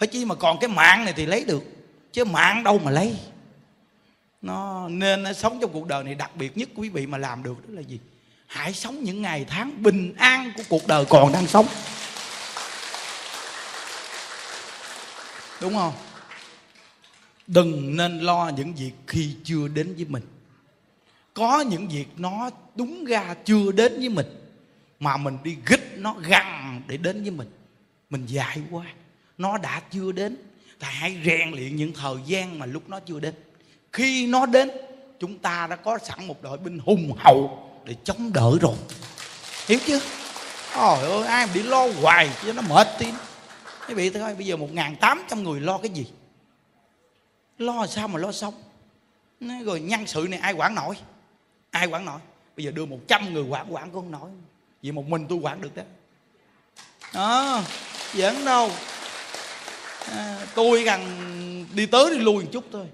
Speaker 1: Phải chi mà còn cái mạng này thì lấy được, chứ mạng đâu mà lấy. Nó nên nó sống trong cuộc đời này đặc biệt nhất quý vị mà làm được đó là gì? Hãy sống những ngày tháng bình an của cuộc đời còn đang sống. Đúng không? Đừng nên lo những việc khi chưa đến với mình. Có những việc nó đúng ra chưa đến với mình, mà mình đi gích nó gằn để đến với mình. Mình dại quá nó đã chưa đến. Thì hãy rèn luyện những thời gian mà lúc nó chưa đến. Khi nó đến, chúng ta đã có sẵn một đội binh hùng hậu để chống đỡ rồi. Hiểu chưa? Trời ơi, ai mà đi lo hoài cho nó mệt tim quý vị thôi bây giờ một ngàn tám trăm người lo cái gì? Lo sao mà lo sống? Rồi, nhân sự này ai quản nổi? Ai quản nổi? Bây giờ đưa một trăm người quản quản cũng không nổi. Vì một mình tôi quản được đó. Đó giỡn đâu à, tôi cần đi tới đi lui một chút thôi.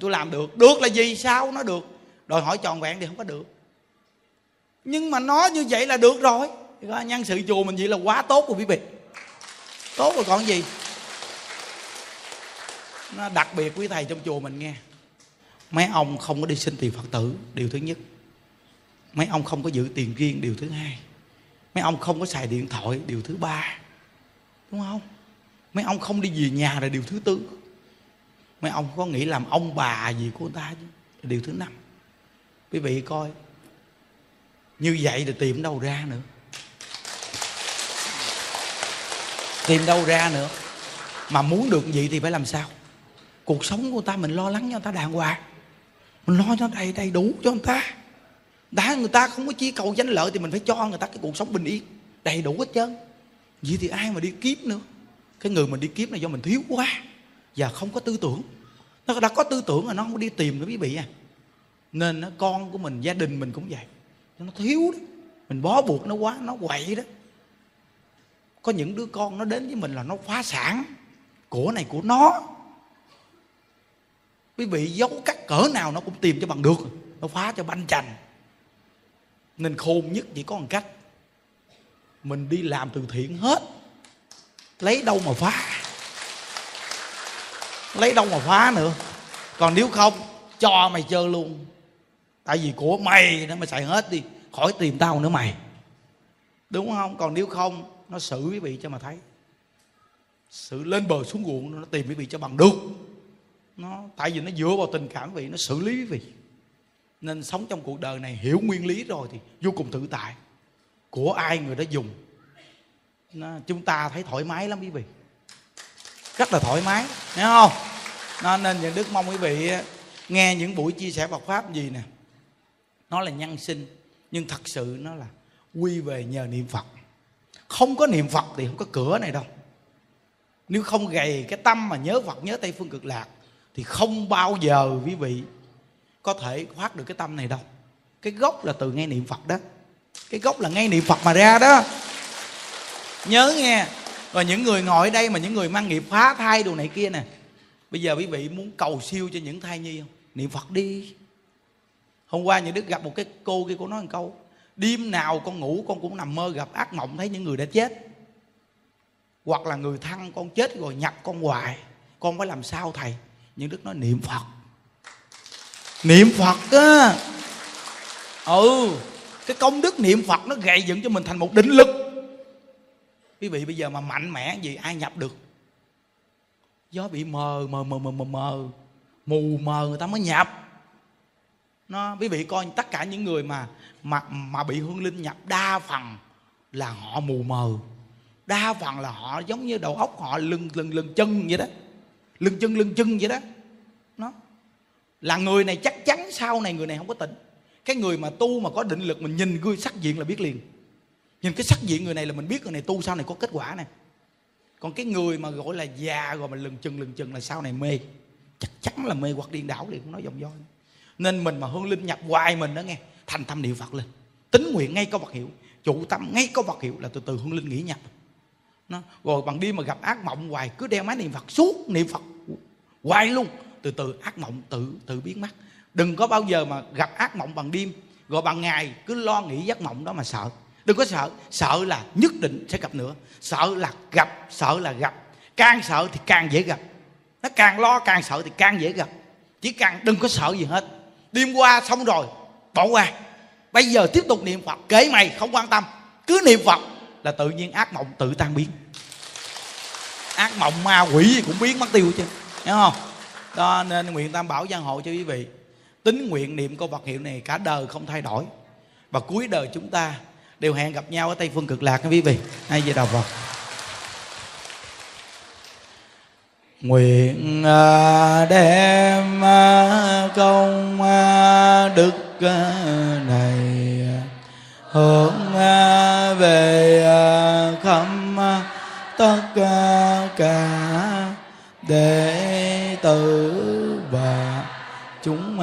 Speaker 1: Tôi làm được. Được là gì? Sao nó được? Đòi hỏi tròn vẹn thì không có được. Nhưng mà nó như vậy là được rồi. Nhân sự chùa mình vậy là quá tốt rồi quý vị. Tốt rồi còn gì? Nó đặc biệt quý thầy trong chùa mình nghe. Mấy ông không có đi xin tiền phật tử điều thứ nhất. Mấy ông không có giữ tiền riêng điều thứ hai. Mấy ông không có xài điện thoại điều thứ ba. Đúng không? Mấy ông không đi về nhà là điều thứ tư. Mấy ông có nghĩ làm ông bà gì của người ta chứ? Điều thứ năm. Quý vị coi. Như vậy thì tìm đâu ra nữa. Tìm đâu ra nữa. Mà muốn được gì thì phải làm sao? Cuộc sống của ta mình lo lắng cho người ta đàng hoàng. Mình lo cho đầy đầy đủ cho người ta. Đã người ta không có chi cầu danh lợi thì mình phải cho người ta cái cuộc sống bình yên. Đầy đủ hết trơn. Vậy thì ai mà đi kiếp nữa? Cái người mình đi kiếm này do mình thiếu quá và không có tư tưởng. Nó đã có tư tưởng là nó không có đi tìm nữa quý vị à. Nên nó con của mình, gia đình mình cũng vậy. Nó thiếu đó. Mình bó buộc nó quá, nó quậy đó. Có những đứa con nó đến với mình là nó phá sản của này của nó. Quý vị giấu cắt cỡ nào nó cũng tìm cho bằng được. Nó phá cho banh chành. Nên khôn nhất chỉ có một cách. Mình đi làm từ thiện hết lấy đâu mà phá? Lấy đâu mà phá nữa? Còn nếu không, cho mày chơi luôn. Tại vì của mày nó mày xài hết đi. Khỏi tìm tao nữa mày. Đúng không? Còn nếu không, nó xử quý vị cho mà thấy. Sự lên bờ xuống ruộng nó tìm quý vị cho bằng được. Nó, tại vì nó dựa vào tình cảm quý vị, nó xử lý quý vị. Nên sống trong cuộc đời này hiểu nguyên lý rồi thì vô cùng tự tại. Của ai người đó dùng chúng ta thấy thoải mái lắm quý vị. Rất là thoải mái, thấy không? Nó nên những đức mong quý vị nghe những buổi chia sẻ Phật pháp gì nè. Nó là nhân sinh, nhưng thật sự nó là quy về nhờ niệm Phật. Không có niệm Phật thì không có cửa này đâu. Nếu không gầy cái tâm mà nhớ Phật, nhớ Tây phương cực lạc, thì không bao giờ quý vị có thể thoát được cái tâm này đâu. Cái gốc là từ ngay niệm phật đó. Cái gốc là ngay niệm phật mà ra đó nhớ nghe. Rồi những người ngồi ở đây mà những người mang nghiệp phá thai đồ này kia nè. Bây giờ quý vị muốn cầu siêu cho những thai nhi không? Niệm phật đi. Hôm qua những đức gặp một cái cô kia, cô nói một câu, đêm nào con ngủ con cũng nằm mơ gặp ác mộng, thấy những người đã chết. Hoặc là người thân con chết rồi nhập con hoài, con phải làm sao thầy? Những đức nói, niệm phật. Niệm phật á. Ừ cái công đức niệm phật nó gầy dựng cho mình thành một định lực quý vị, bây giờ mà mạnh mẽ gì ai nhập được? Gió bị mờ mờ mờ mờ mờ mờ. Mù mờ, người ta mới nhập. Nó, quý vị coi tất cả những người mà mà mà bị hương linh nhập, đa phần là họ mù mờ. Đa phần là họ giống như đầu óc họ lưng lưng lưng chân vậy đó. Lưng chân lưng chân vậy đó. Nó, là người này chắc chắn sau này người này không có tỉnh. Cái người mà tu mà có định lực mình nhìn gương sắc diện là biết liền nhìn cái sắc diện người này là mình biết người này tu sau này có kết quả nè còn cái người mà gọi là già rồi mà lừng chừng lừng chừng là sau này mê. Chắc chắn là mê hoặc điên đảo liền, không nói dòng do nên mình mà hương linh nhập hoài mình đó nghe, thành tâm niệm phật lên. Tính nguyện ngay có vật hiệu chủ tâm ngay có vật hiệu là từ từ hương linh nghĩ nhập. Nó, rồi bằng đi mà gặp ác mộng hoài, cứ đeo máy niệm phật, suốt niệm phật hoài luôn. Từ từ ác mộng tự tự biến mất. Đừng có bao giờ mà gặp ác mộng bằng đêm. Rồi bằng ngày cứ lo nghĩ giấc mộng đó mà sợ đừng có sợ. Sợ là nhất định sẽ gặp nữa. Sợ là gặp, sợ là gặp. Càng sợ thì càng dễ gặp. Nó càng lo, càng sợ thì càng dễ gặp. Chỉ càng đừng có sợ gì hết. Đêm qua xong rồi, bỏ qua. Bây giờ tiếp tục niệm phật. Kể mày, không quan tâm. Cứ niệm phật là tự nhiên ác mộng tự tan biến. Ác mộng ma quỷ gì cũng biến mất tiêu chứ hiểu không? Đó nên nguyện tam bảo giang hộ cho quý vị tính nguyện niệm câu vật hiệu này cả đời không thay đổi. Và cuối đời chúng ta đều hẹn gặp nhau ở tây phương cực lạc các quý vị. Ai về đầu vào nguyện à, đem à, công à, đức này, hướng về khắp tất cả đệ tử và chúng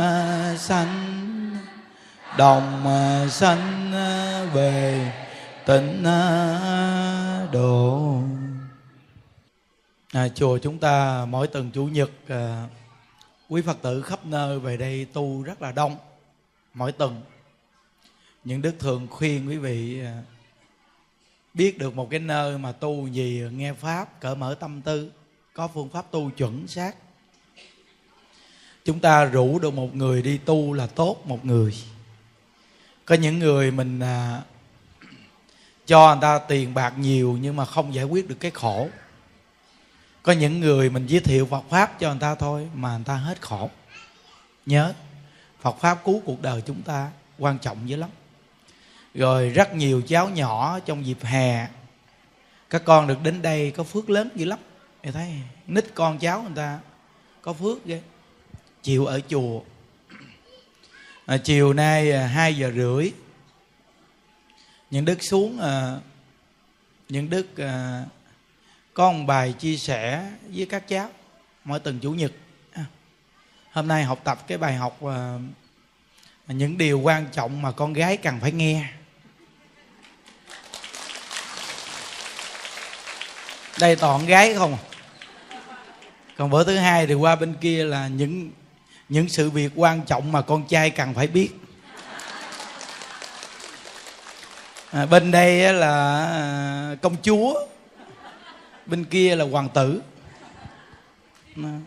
Speaker 1: sanh đồng ờ, sanh ờ, về tịnh ờ, độ. À, chùa chúng ta mỗi tuần chủ nhật à, quý phật tử khắp nơi về đây tu rất là đông mỗi tuần. Những đức thường khuyên quý vị à, biết được một cái nơi mà tu gì nghe pháp cỡ mở tâm tư có phương pháp tu chuẩn xác. Chúng ta rủ được một người đi tu là tốt một người có những người mình à, cho người ta tiền bạc nhiều nhưng mà không giải quyết được cái khổ. Có những người mình giới thiệu Phật pháp cho người ta thôi mà người ta hết khổ. Nhớ Phật pháp cứu cuộc đời chúng ta quan trọng dữ lắm. Rồi rất nhiều cháu nhỏ trong dịp hè các con được đến đây có phước lớn dữ lắm. Mày thấy nít con cháu người ta có phước ghê. Chịu ở chùa à, chiều nay à, hai giờ rưỡi những đức xuống à, những đức à, có một bài chia sẻ với các cháu mỗi tuần chủ nhật. À, hôm nay học tập cái bài học à, những điều quan trọng mà con gái cần phải nghe. Đây toàn gái không à. còn bữa thứ hai thì qua bên kia là những những sự việc quan trọng mà con trai cần phải biết. À, bên đây là à, công chúa bên kia là hoàng tử. À,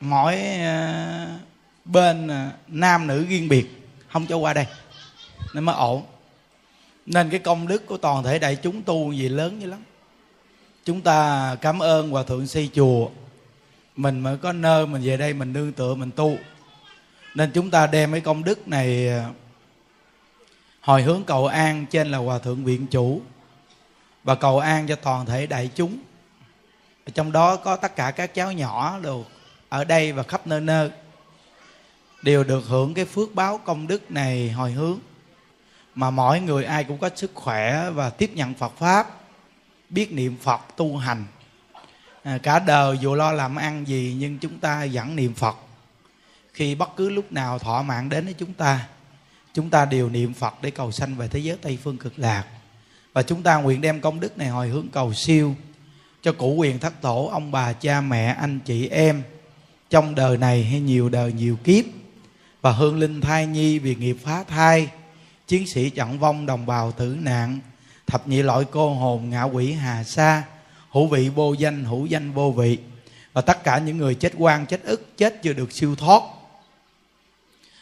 Speaker 1: mỗi à, bên nam nữ riêng biệt không cho qua đây nên mới ổn. Nên cái công đức của toàn thể đại chúng tu gì lớn như lắm. Chúng ta cảm ơn hòa thượng xây chùa mình mới có nơi mình về đây mình nương tựa, mình tu. Nên chúng ta đem cái công đức này à, hồi hướng cầu an trên là hòa thượng viện chủ và cầu an cho toàn thể đại chúng. Trong đó có tất cả các cháu nhỏ đều ở đây và khắp nơi nơi đều được hưởng cái phước báo công đức này hồi hướng. Mà mỗi người ai cũng có sức khỏe và tiếp nhận Phật pháp, biết niệm Phật tu hành à, cả đời dù lo làm ăn gì nhưng chúng ta vẫn niệm phật. Khi bất cứ lúc nào thọ mạng đến với chúng ta chúng ta đều niệm phật để cầu sanh về thế giới tây phương cực lạc. Và chúng ta nguyện đem công đức này hồi hướng cầu siêu cho cụ quyền thất tổ ông bà cha mẹ anh chị em trong đời này hay nhiều đời nhiều kiếp. Và hương linh thai nhi vì nghiệp phá thai chiến sĩ trận vong đồng bào tử nạn thập nhị loại cô hồn ngạ quỷ hà sa hữu vị vô danh hữu danh vô vị. Và tất cả những người chết quan chết ức chết chưa được siêu thoát.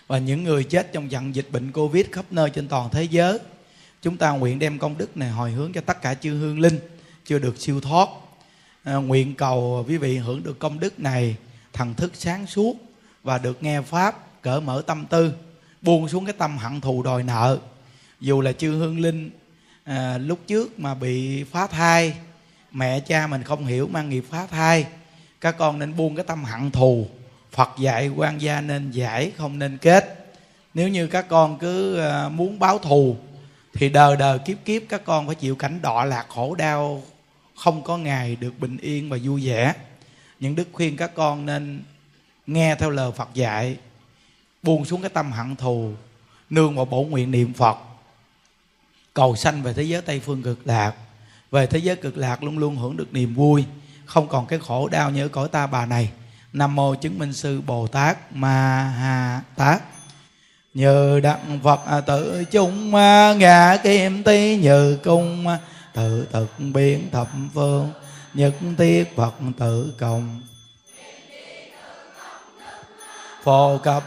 Speaker 1: Và những người chết trong trận dịch bệnh covid khắp nơi trên toàn thế giới chúng ta nguyện đem công đức này hồi hướng cho tất cả chư hương linh chưa được siêu thoát. À, nguyện cầu quý vị hưởng được công đức này thần thức sáng suốt và được nghe pháp cởi mở tâm tư buông xuống cái tâm hận thù đòi nợ. Dù là chư hương linh à, lúc trước mà bị phá thai mẹ cha mình không hiểu mang nghiệp phá thai các con nên buông cái tâm hận thù. Phật dạy quan gia nên giải, không nên kết. Nếu như các con cứ ờ, muốn báo thù, thì đời đời kiếp kiếp các con phải chịu cảnh đọa lạc khổ đau, không có ngày được bình yên và vui vẻ. Những đức khuyên các con nên nghe theo lời phật dạy. Buông xuống cái tâm hận thù, nương vào bổ nguyện niệm phật. Cầu sanh về thế giới tây phương cực lạc về thế giới cực lạc luôn luôn hưởng được niềm vui. Không còn cái khổ đau như ở cõi ta bà này. Nam mô chứng minh sư bồ tát ma ha tát. Như đặng phật à, tự chung à, ngã kim tí như cung à, tự thực biến thập phương, nhất thiết phật tự cộng. Phổ cập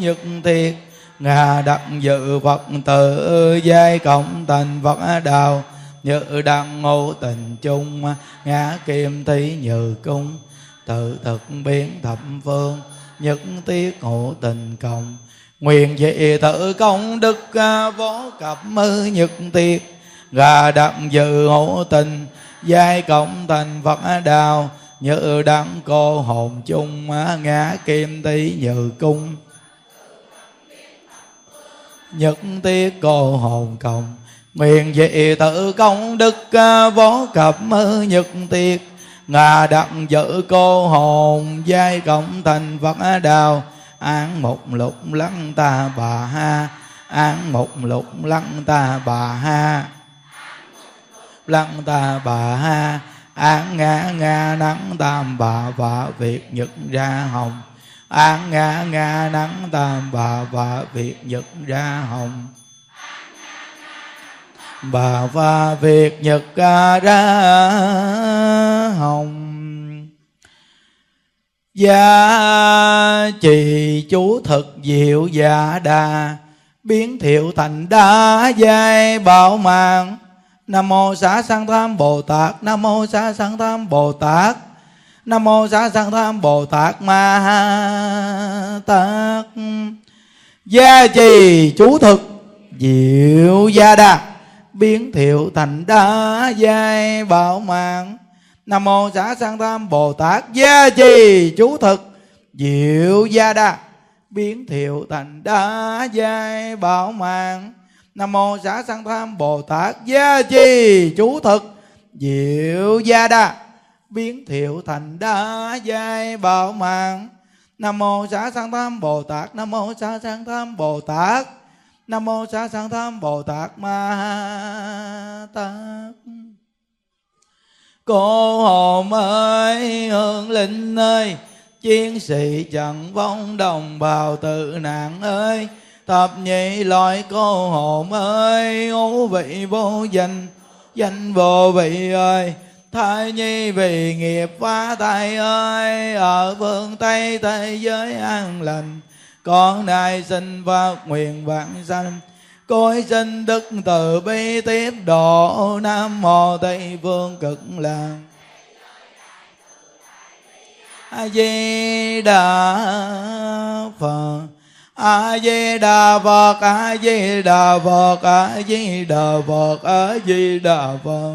Speaker 1: nhất thiết ngà đặng dự phật tự giai cộng thành phật đạo như đăng ngô tình chung ngã kim thí như cung. Tự thực biến thập phương, nhất tiết hộ tình cộng. Nguyện dị tự công đức à, võ cập mư nhật tiết gà đặng dự hộ tình, giai cộng thành phật đạo như đăng cô hồn chung à, ngã kim tí như cung. Nhất tiết cô hồn cộng nguyện dị tự công đức à, võ cập nhật tiệt. Ngà đặng giữ cô hồn, giai cộng thành phật đào. Án một lục lăng ta bà ha, án một lục lăng ta bà ha. Lăng ta bà ha an ngã ngã nắng tam bà và việc nhật ra hồng. An ngã ngã nắng tam bà và việc nhật ra hồng bà và việt nhật ca ra hồng. Gia trì chú thực diệu dạ đà, biến thiệu thành đa giai bảo mạng. Nam mô xá sanh tham bồ tát, nam mô xá sanh tham bồ tát, nam mô xá sanh tham bồ tát ma tát. Gia trì chú thực diệu gia đà biến thiệu thành đa giai bảo mạng. Nam mô xã sanh tam bồ tát gia trì, chú thực. Diệu gia đa, biến thiệu thành đa giai bảo mạng. Nam mô xã sanh tham bồ tát gia trì, chú thực. Diệu gia đa, biến thiệu thành đa giai bảo mạng. Nam mô xã sanh tham bồ tát, nam mô xã sanh tham bồ tát nam mô xá sanh tham bồ tát ma tát. Cô hồn ơi hương linh ơi, chiến sĩ trận vong đồng bào tự nạn ơi. Thập nhị loại cô hồn ơi ngũ vị vô danh danh vô vị ơi. Thai nhi vì nghiệp phá thai ơi, ở phương tây thế giới an lành con nay xin phát nguyện vạn sanh. Cõi sinh đức từ bi tiếp độ nam mô tây phương cực lạc a di đà phật. A di đà phật, a di đà phật, a di đà phật, a di đà phật.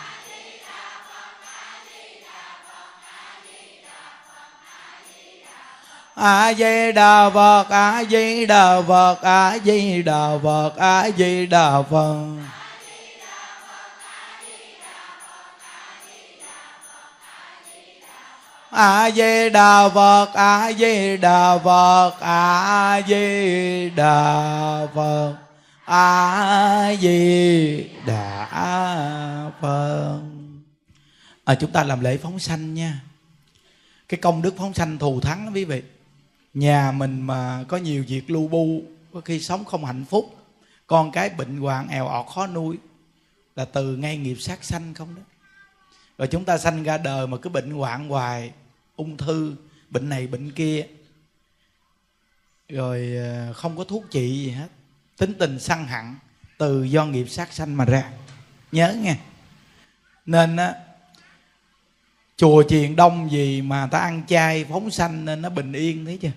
Speaker 1: A di đà phật a di đà phật a di đà phật a di đà phật. A di đà phật a di đà phật a di đà phật a di đà phật. À, chúng ta làm lễ phóng sanh nha. Cái công đức phóng sanh thù thắng đó quý vị nhà mình mà có nhiều việc lu bu, có khi sống không hạnh phúc. Con cái bệnh hoạn èo ọt, khó nuôi. Là từ ngay nghiệp sát sanh không đó. Rồi chúng ta sanh ra đời mà cứ bệnh hoạn hoài, ung thư, bệnh này, bệnh kia. Rồi ờ, không có thuốc trị gì hết. Tính tình săn hẳn, từ do nghiệp sát sanh mà ra. Nhớ nghe. Nên á chùa chiền đông gì mà ta ăn chay phóng sanh nên nó bình yên thấy chưa?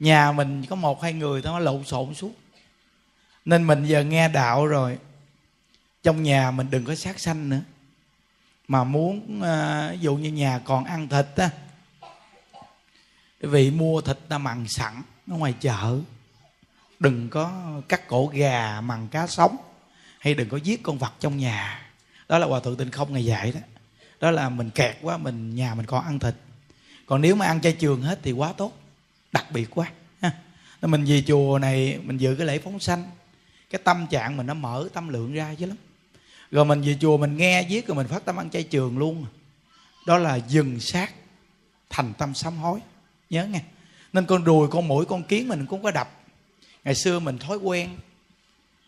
Speaker 1: Nhà mình có một hai người nó lộn xộn suốt. Nên mình giờ nghe đạo rồi, trong nhà mình đừng có sát sanh nữa. Mà muốn ờ, ví dụ như nhà còn ăn thịt á vị mua thịt ta mặn sẵn ở ngoài chợ. Đừng có cắt cổ gà mặn cá sống, hay đừng có giết con vật trong nhà. Đó là hòa thượng tinh không ngày dạy đó đó là mình kẹt quá, mình, nhà mình còn ăn thịt. Còn nếu mà ăn chay trường hết thì quá tốt, đặc biệt quá, ha. mình về chùa này, mình dự cái lễ phóng sanh. Cái tâm trạng mình nó mở tâm lượng ra chứ lắm. Rồi mình về chùa mình nghe viết rồi mình phát tâm ăn chay trường luôn. Đó là dừng sát, thành tâm sám hối. Nhớ nghe. Nên con ruồi con mũi, con kiến mình cũng có đập. Ngày xưa mình thói quen,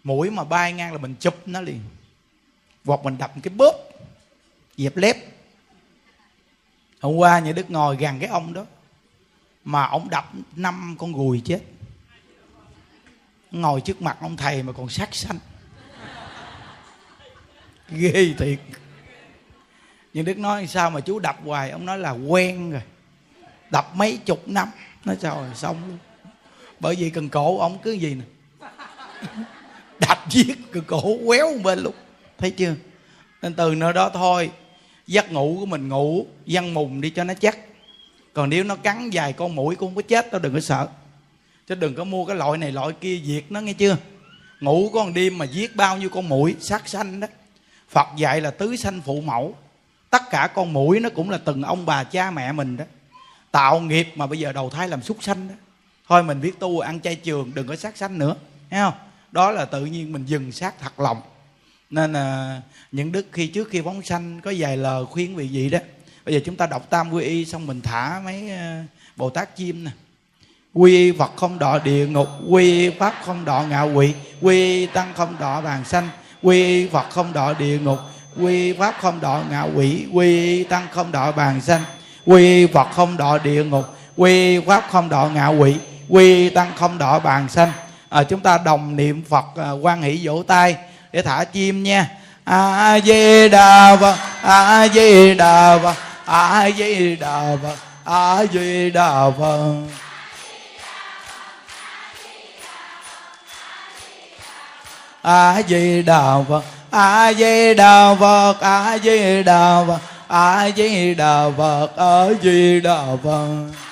Speaker 1: mũi mà bay ngang là mình chụp nó liền. Hoặc mình đập cái bóp dẹp lép. Hôm qua nhà đức ngồi gần cái ông đó, mà ông đập năm con gùi chết. Ngồi trước mặt ông thầy mà còn sát xanh ghê thiệt. Nhưng đức nói sao mà chú đập hoài? Ông nói là quen rồi. Đập mấy chục năm. Nói sao rồi xong luôn. Bởi vì cần cổ ông cứ gì nè. Đập giết, cần cổ quéo bên luôn. Thấy chưa? Nên từ nơi đó thôi giấc ngủ của mình ngủ văn mùng đi cho nó chắc. Còn nếu nó cắn dài con mũi cũng không có chết đâu đừng có sợ. Chứ đừng có mua cái loại này, loại kia diệt nó, nghe chưa? Ngủ con đêm mà giết bao nhiêu con mũi, sát sanh đó. Phật dạy là tứ sanh phụ mẫu. Tất cả con mũi nó cũng là từng ông bà cha mẹ mình đó. Tạo nghiệp mà bây giờ đầu thai làm súc sanh đó. Thôi mình biết tu, ăn chay trường, đừng có sát sanh nữa. Thấy không? Đó là tự nhiên mình dừng sát thật lòng nên là những đức khi trước khi phóng sanh có vài lời khuyên vị gì đó bây giờ chúng ta đọc tam quy y xong mình thả mấy ờ, bồ tát chim nè. Quy y phật không đọ địa ngục quy y pháp không đọ ngạo quỷ quy y tăng không đọ bàn sanh quy y phật không đọ địa ngục quy pháp không đọ ngạo quỷ quy tăng không đọ bàn sanh quy phật không đọ địa ngục quy pháp không đọ ngạo quỷ quy tăng không đọ bàn sanh. À, chúng ta đồng niệm phật à, quan hỷ vỗ tay để thả chim nha. A di đà phật a di đà phật a di đà phật a di đà phật a di đà phật a di đà phật a di đà phật a di đà phật a di đà phật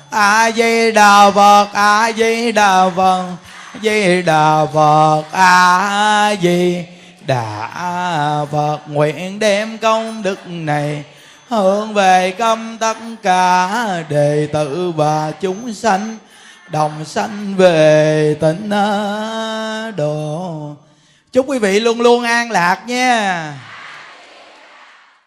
Speaker 1: a di đà phật, a di đà phật di đà phật, a di đà phật. Nguyện đem công đức này hướng về công tất cả đệ tử và chúng sanh, đồng sanh về tịnh độ. Chúc quý vị luôn luôn an lạc nha.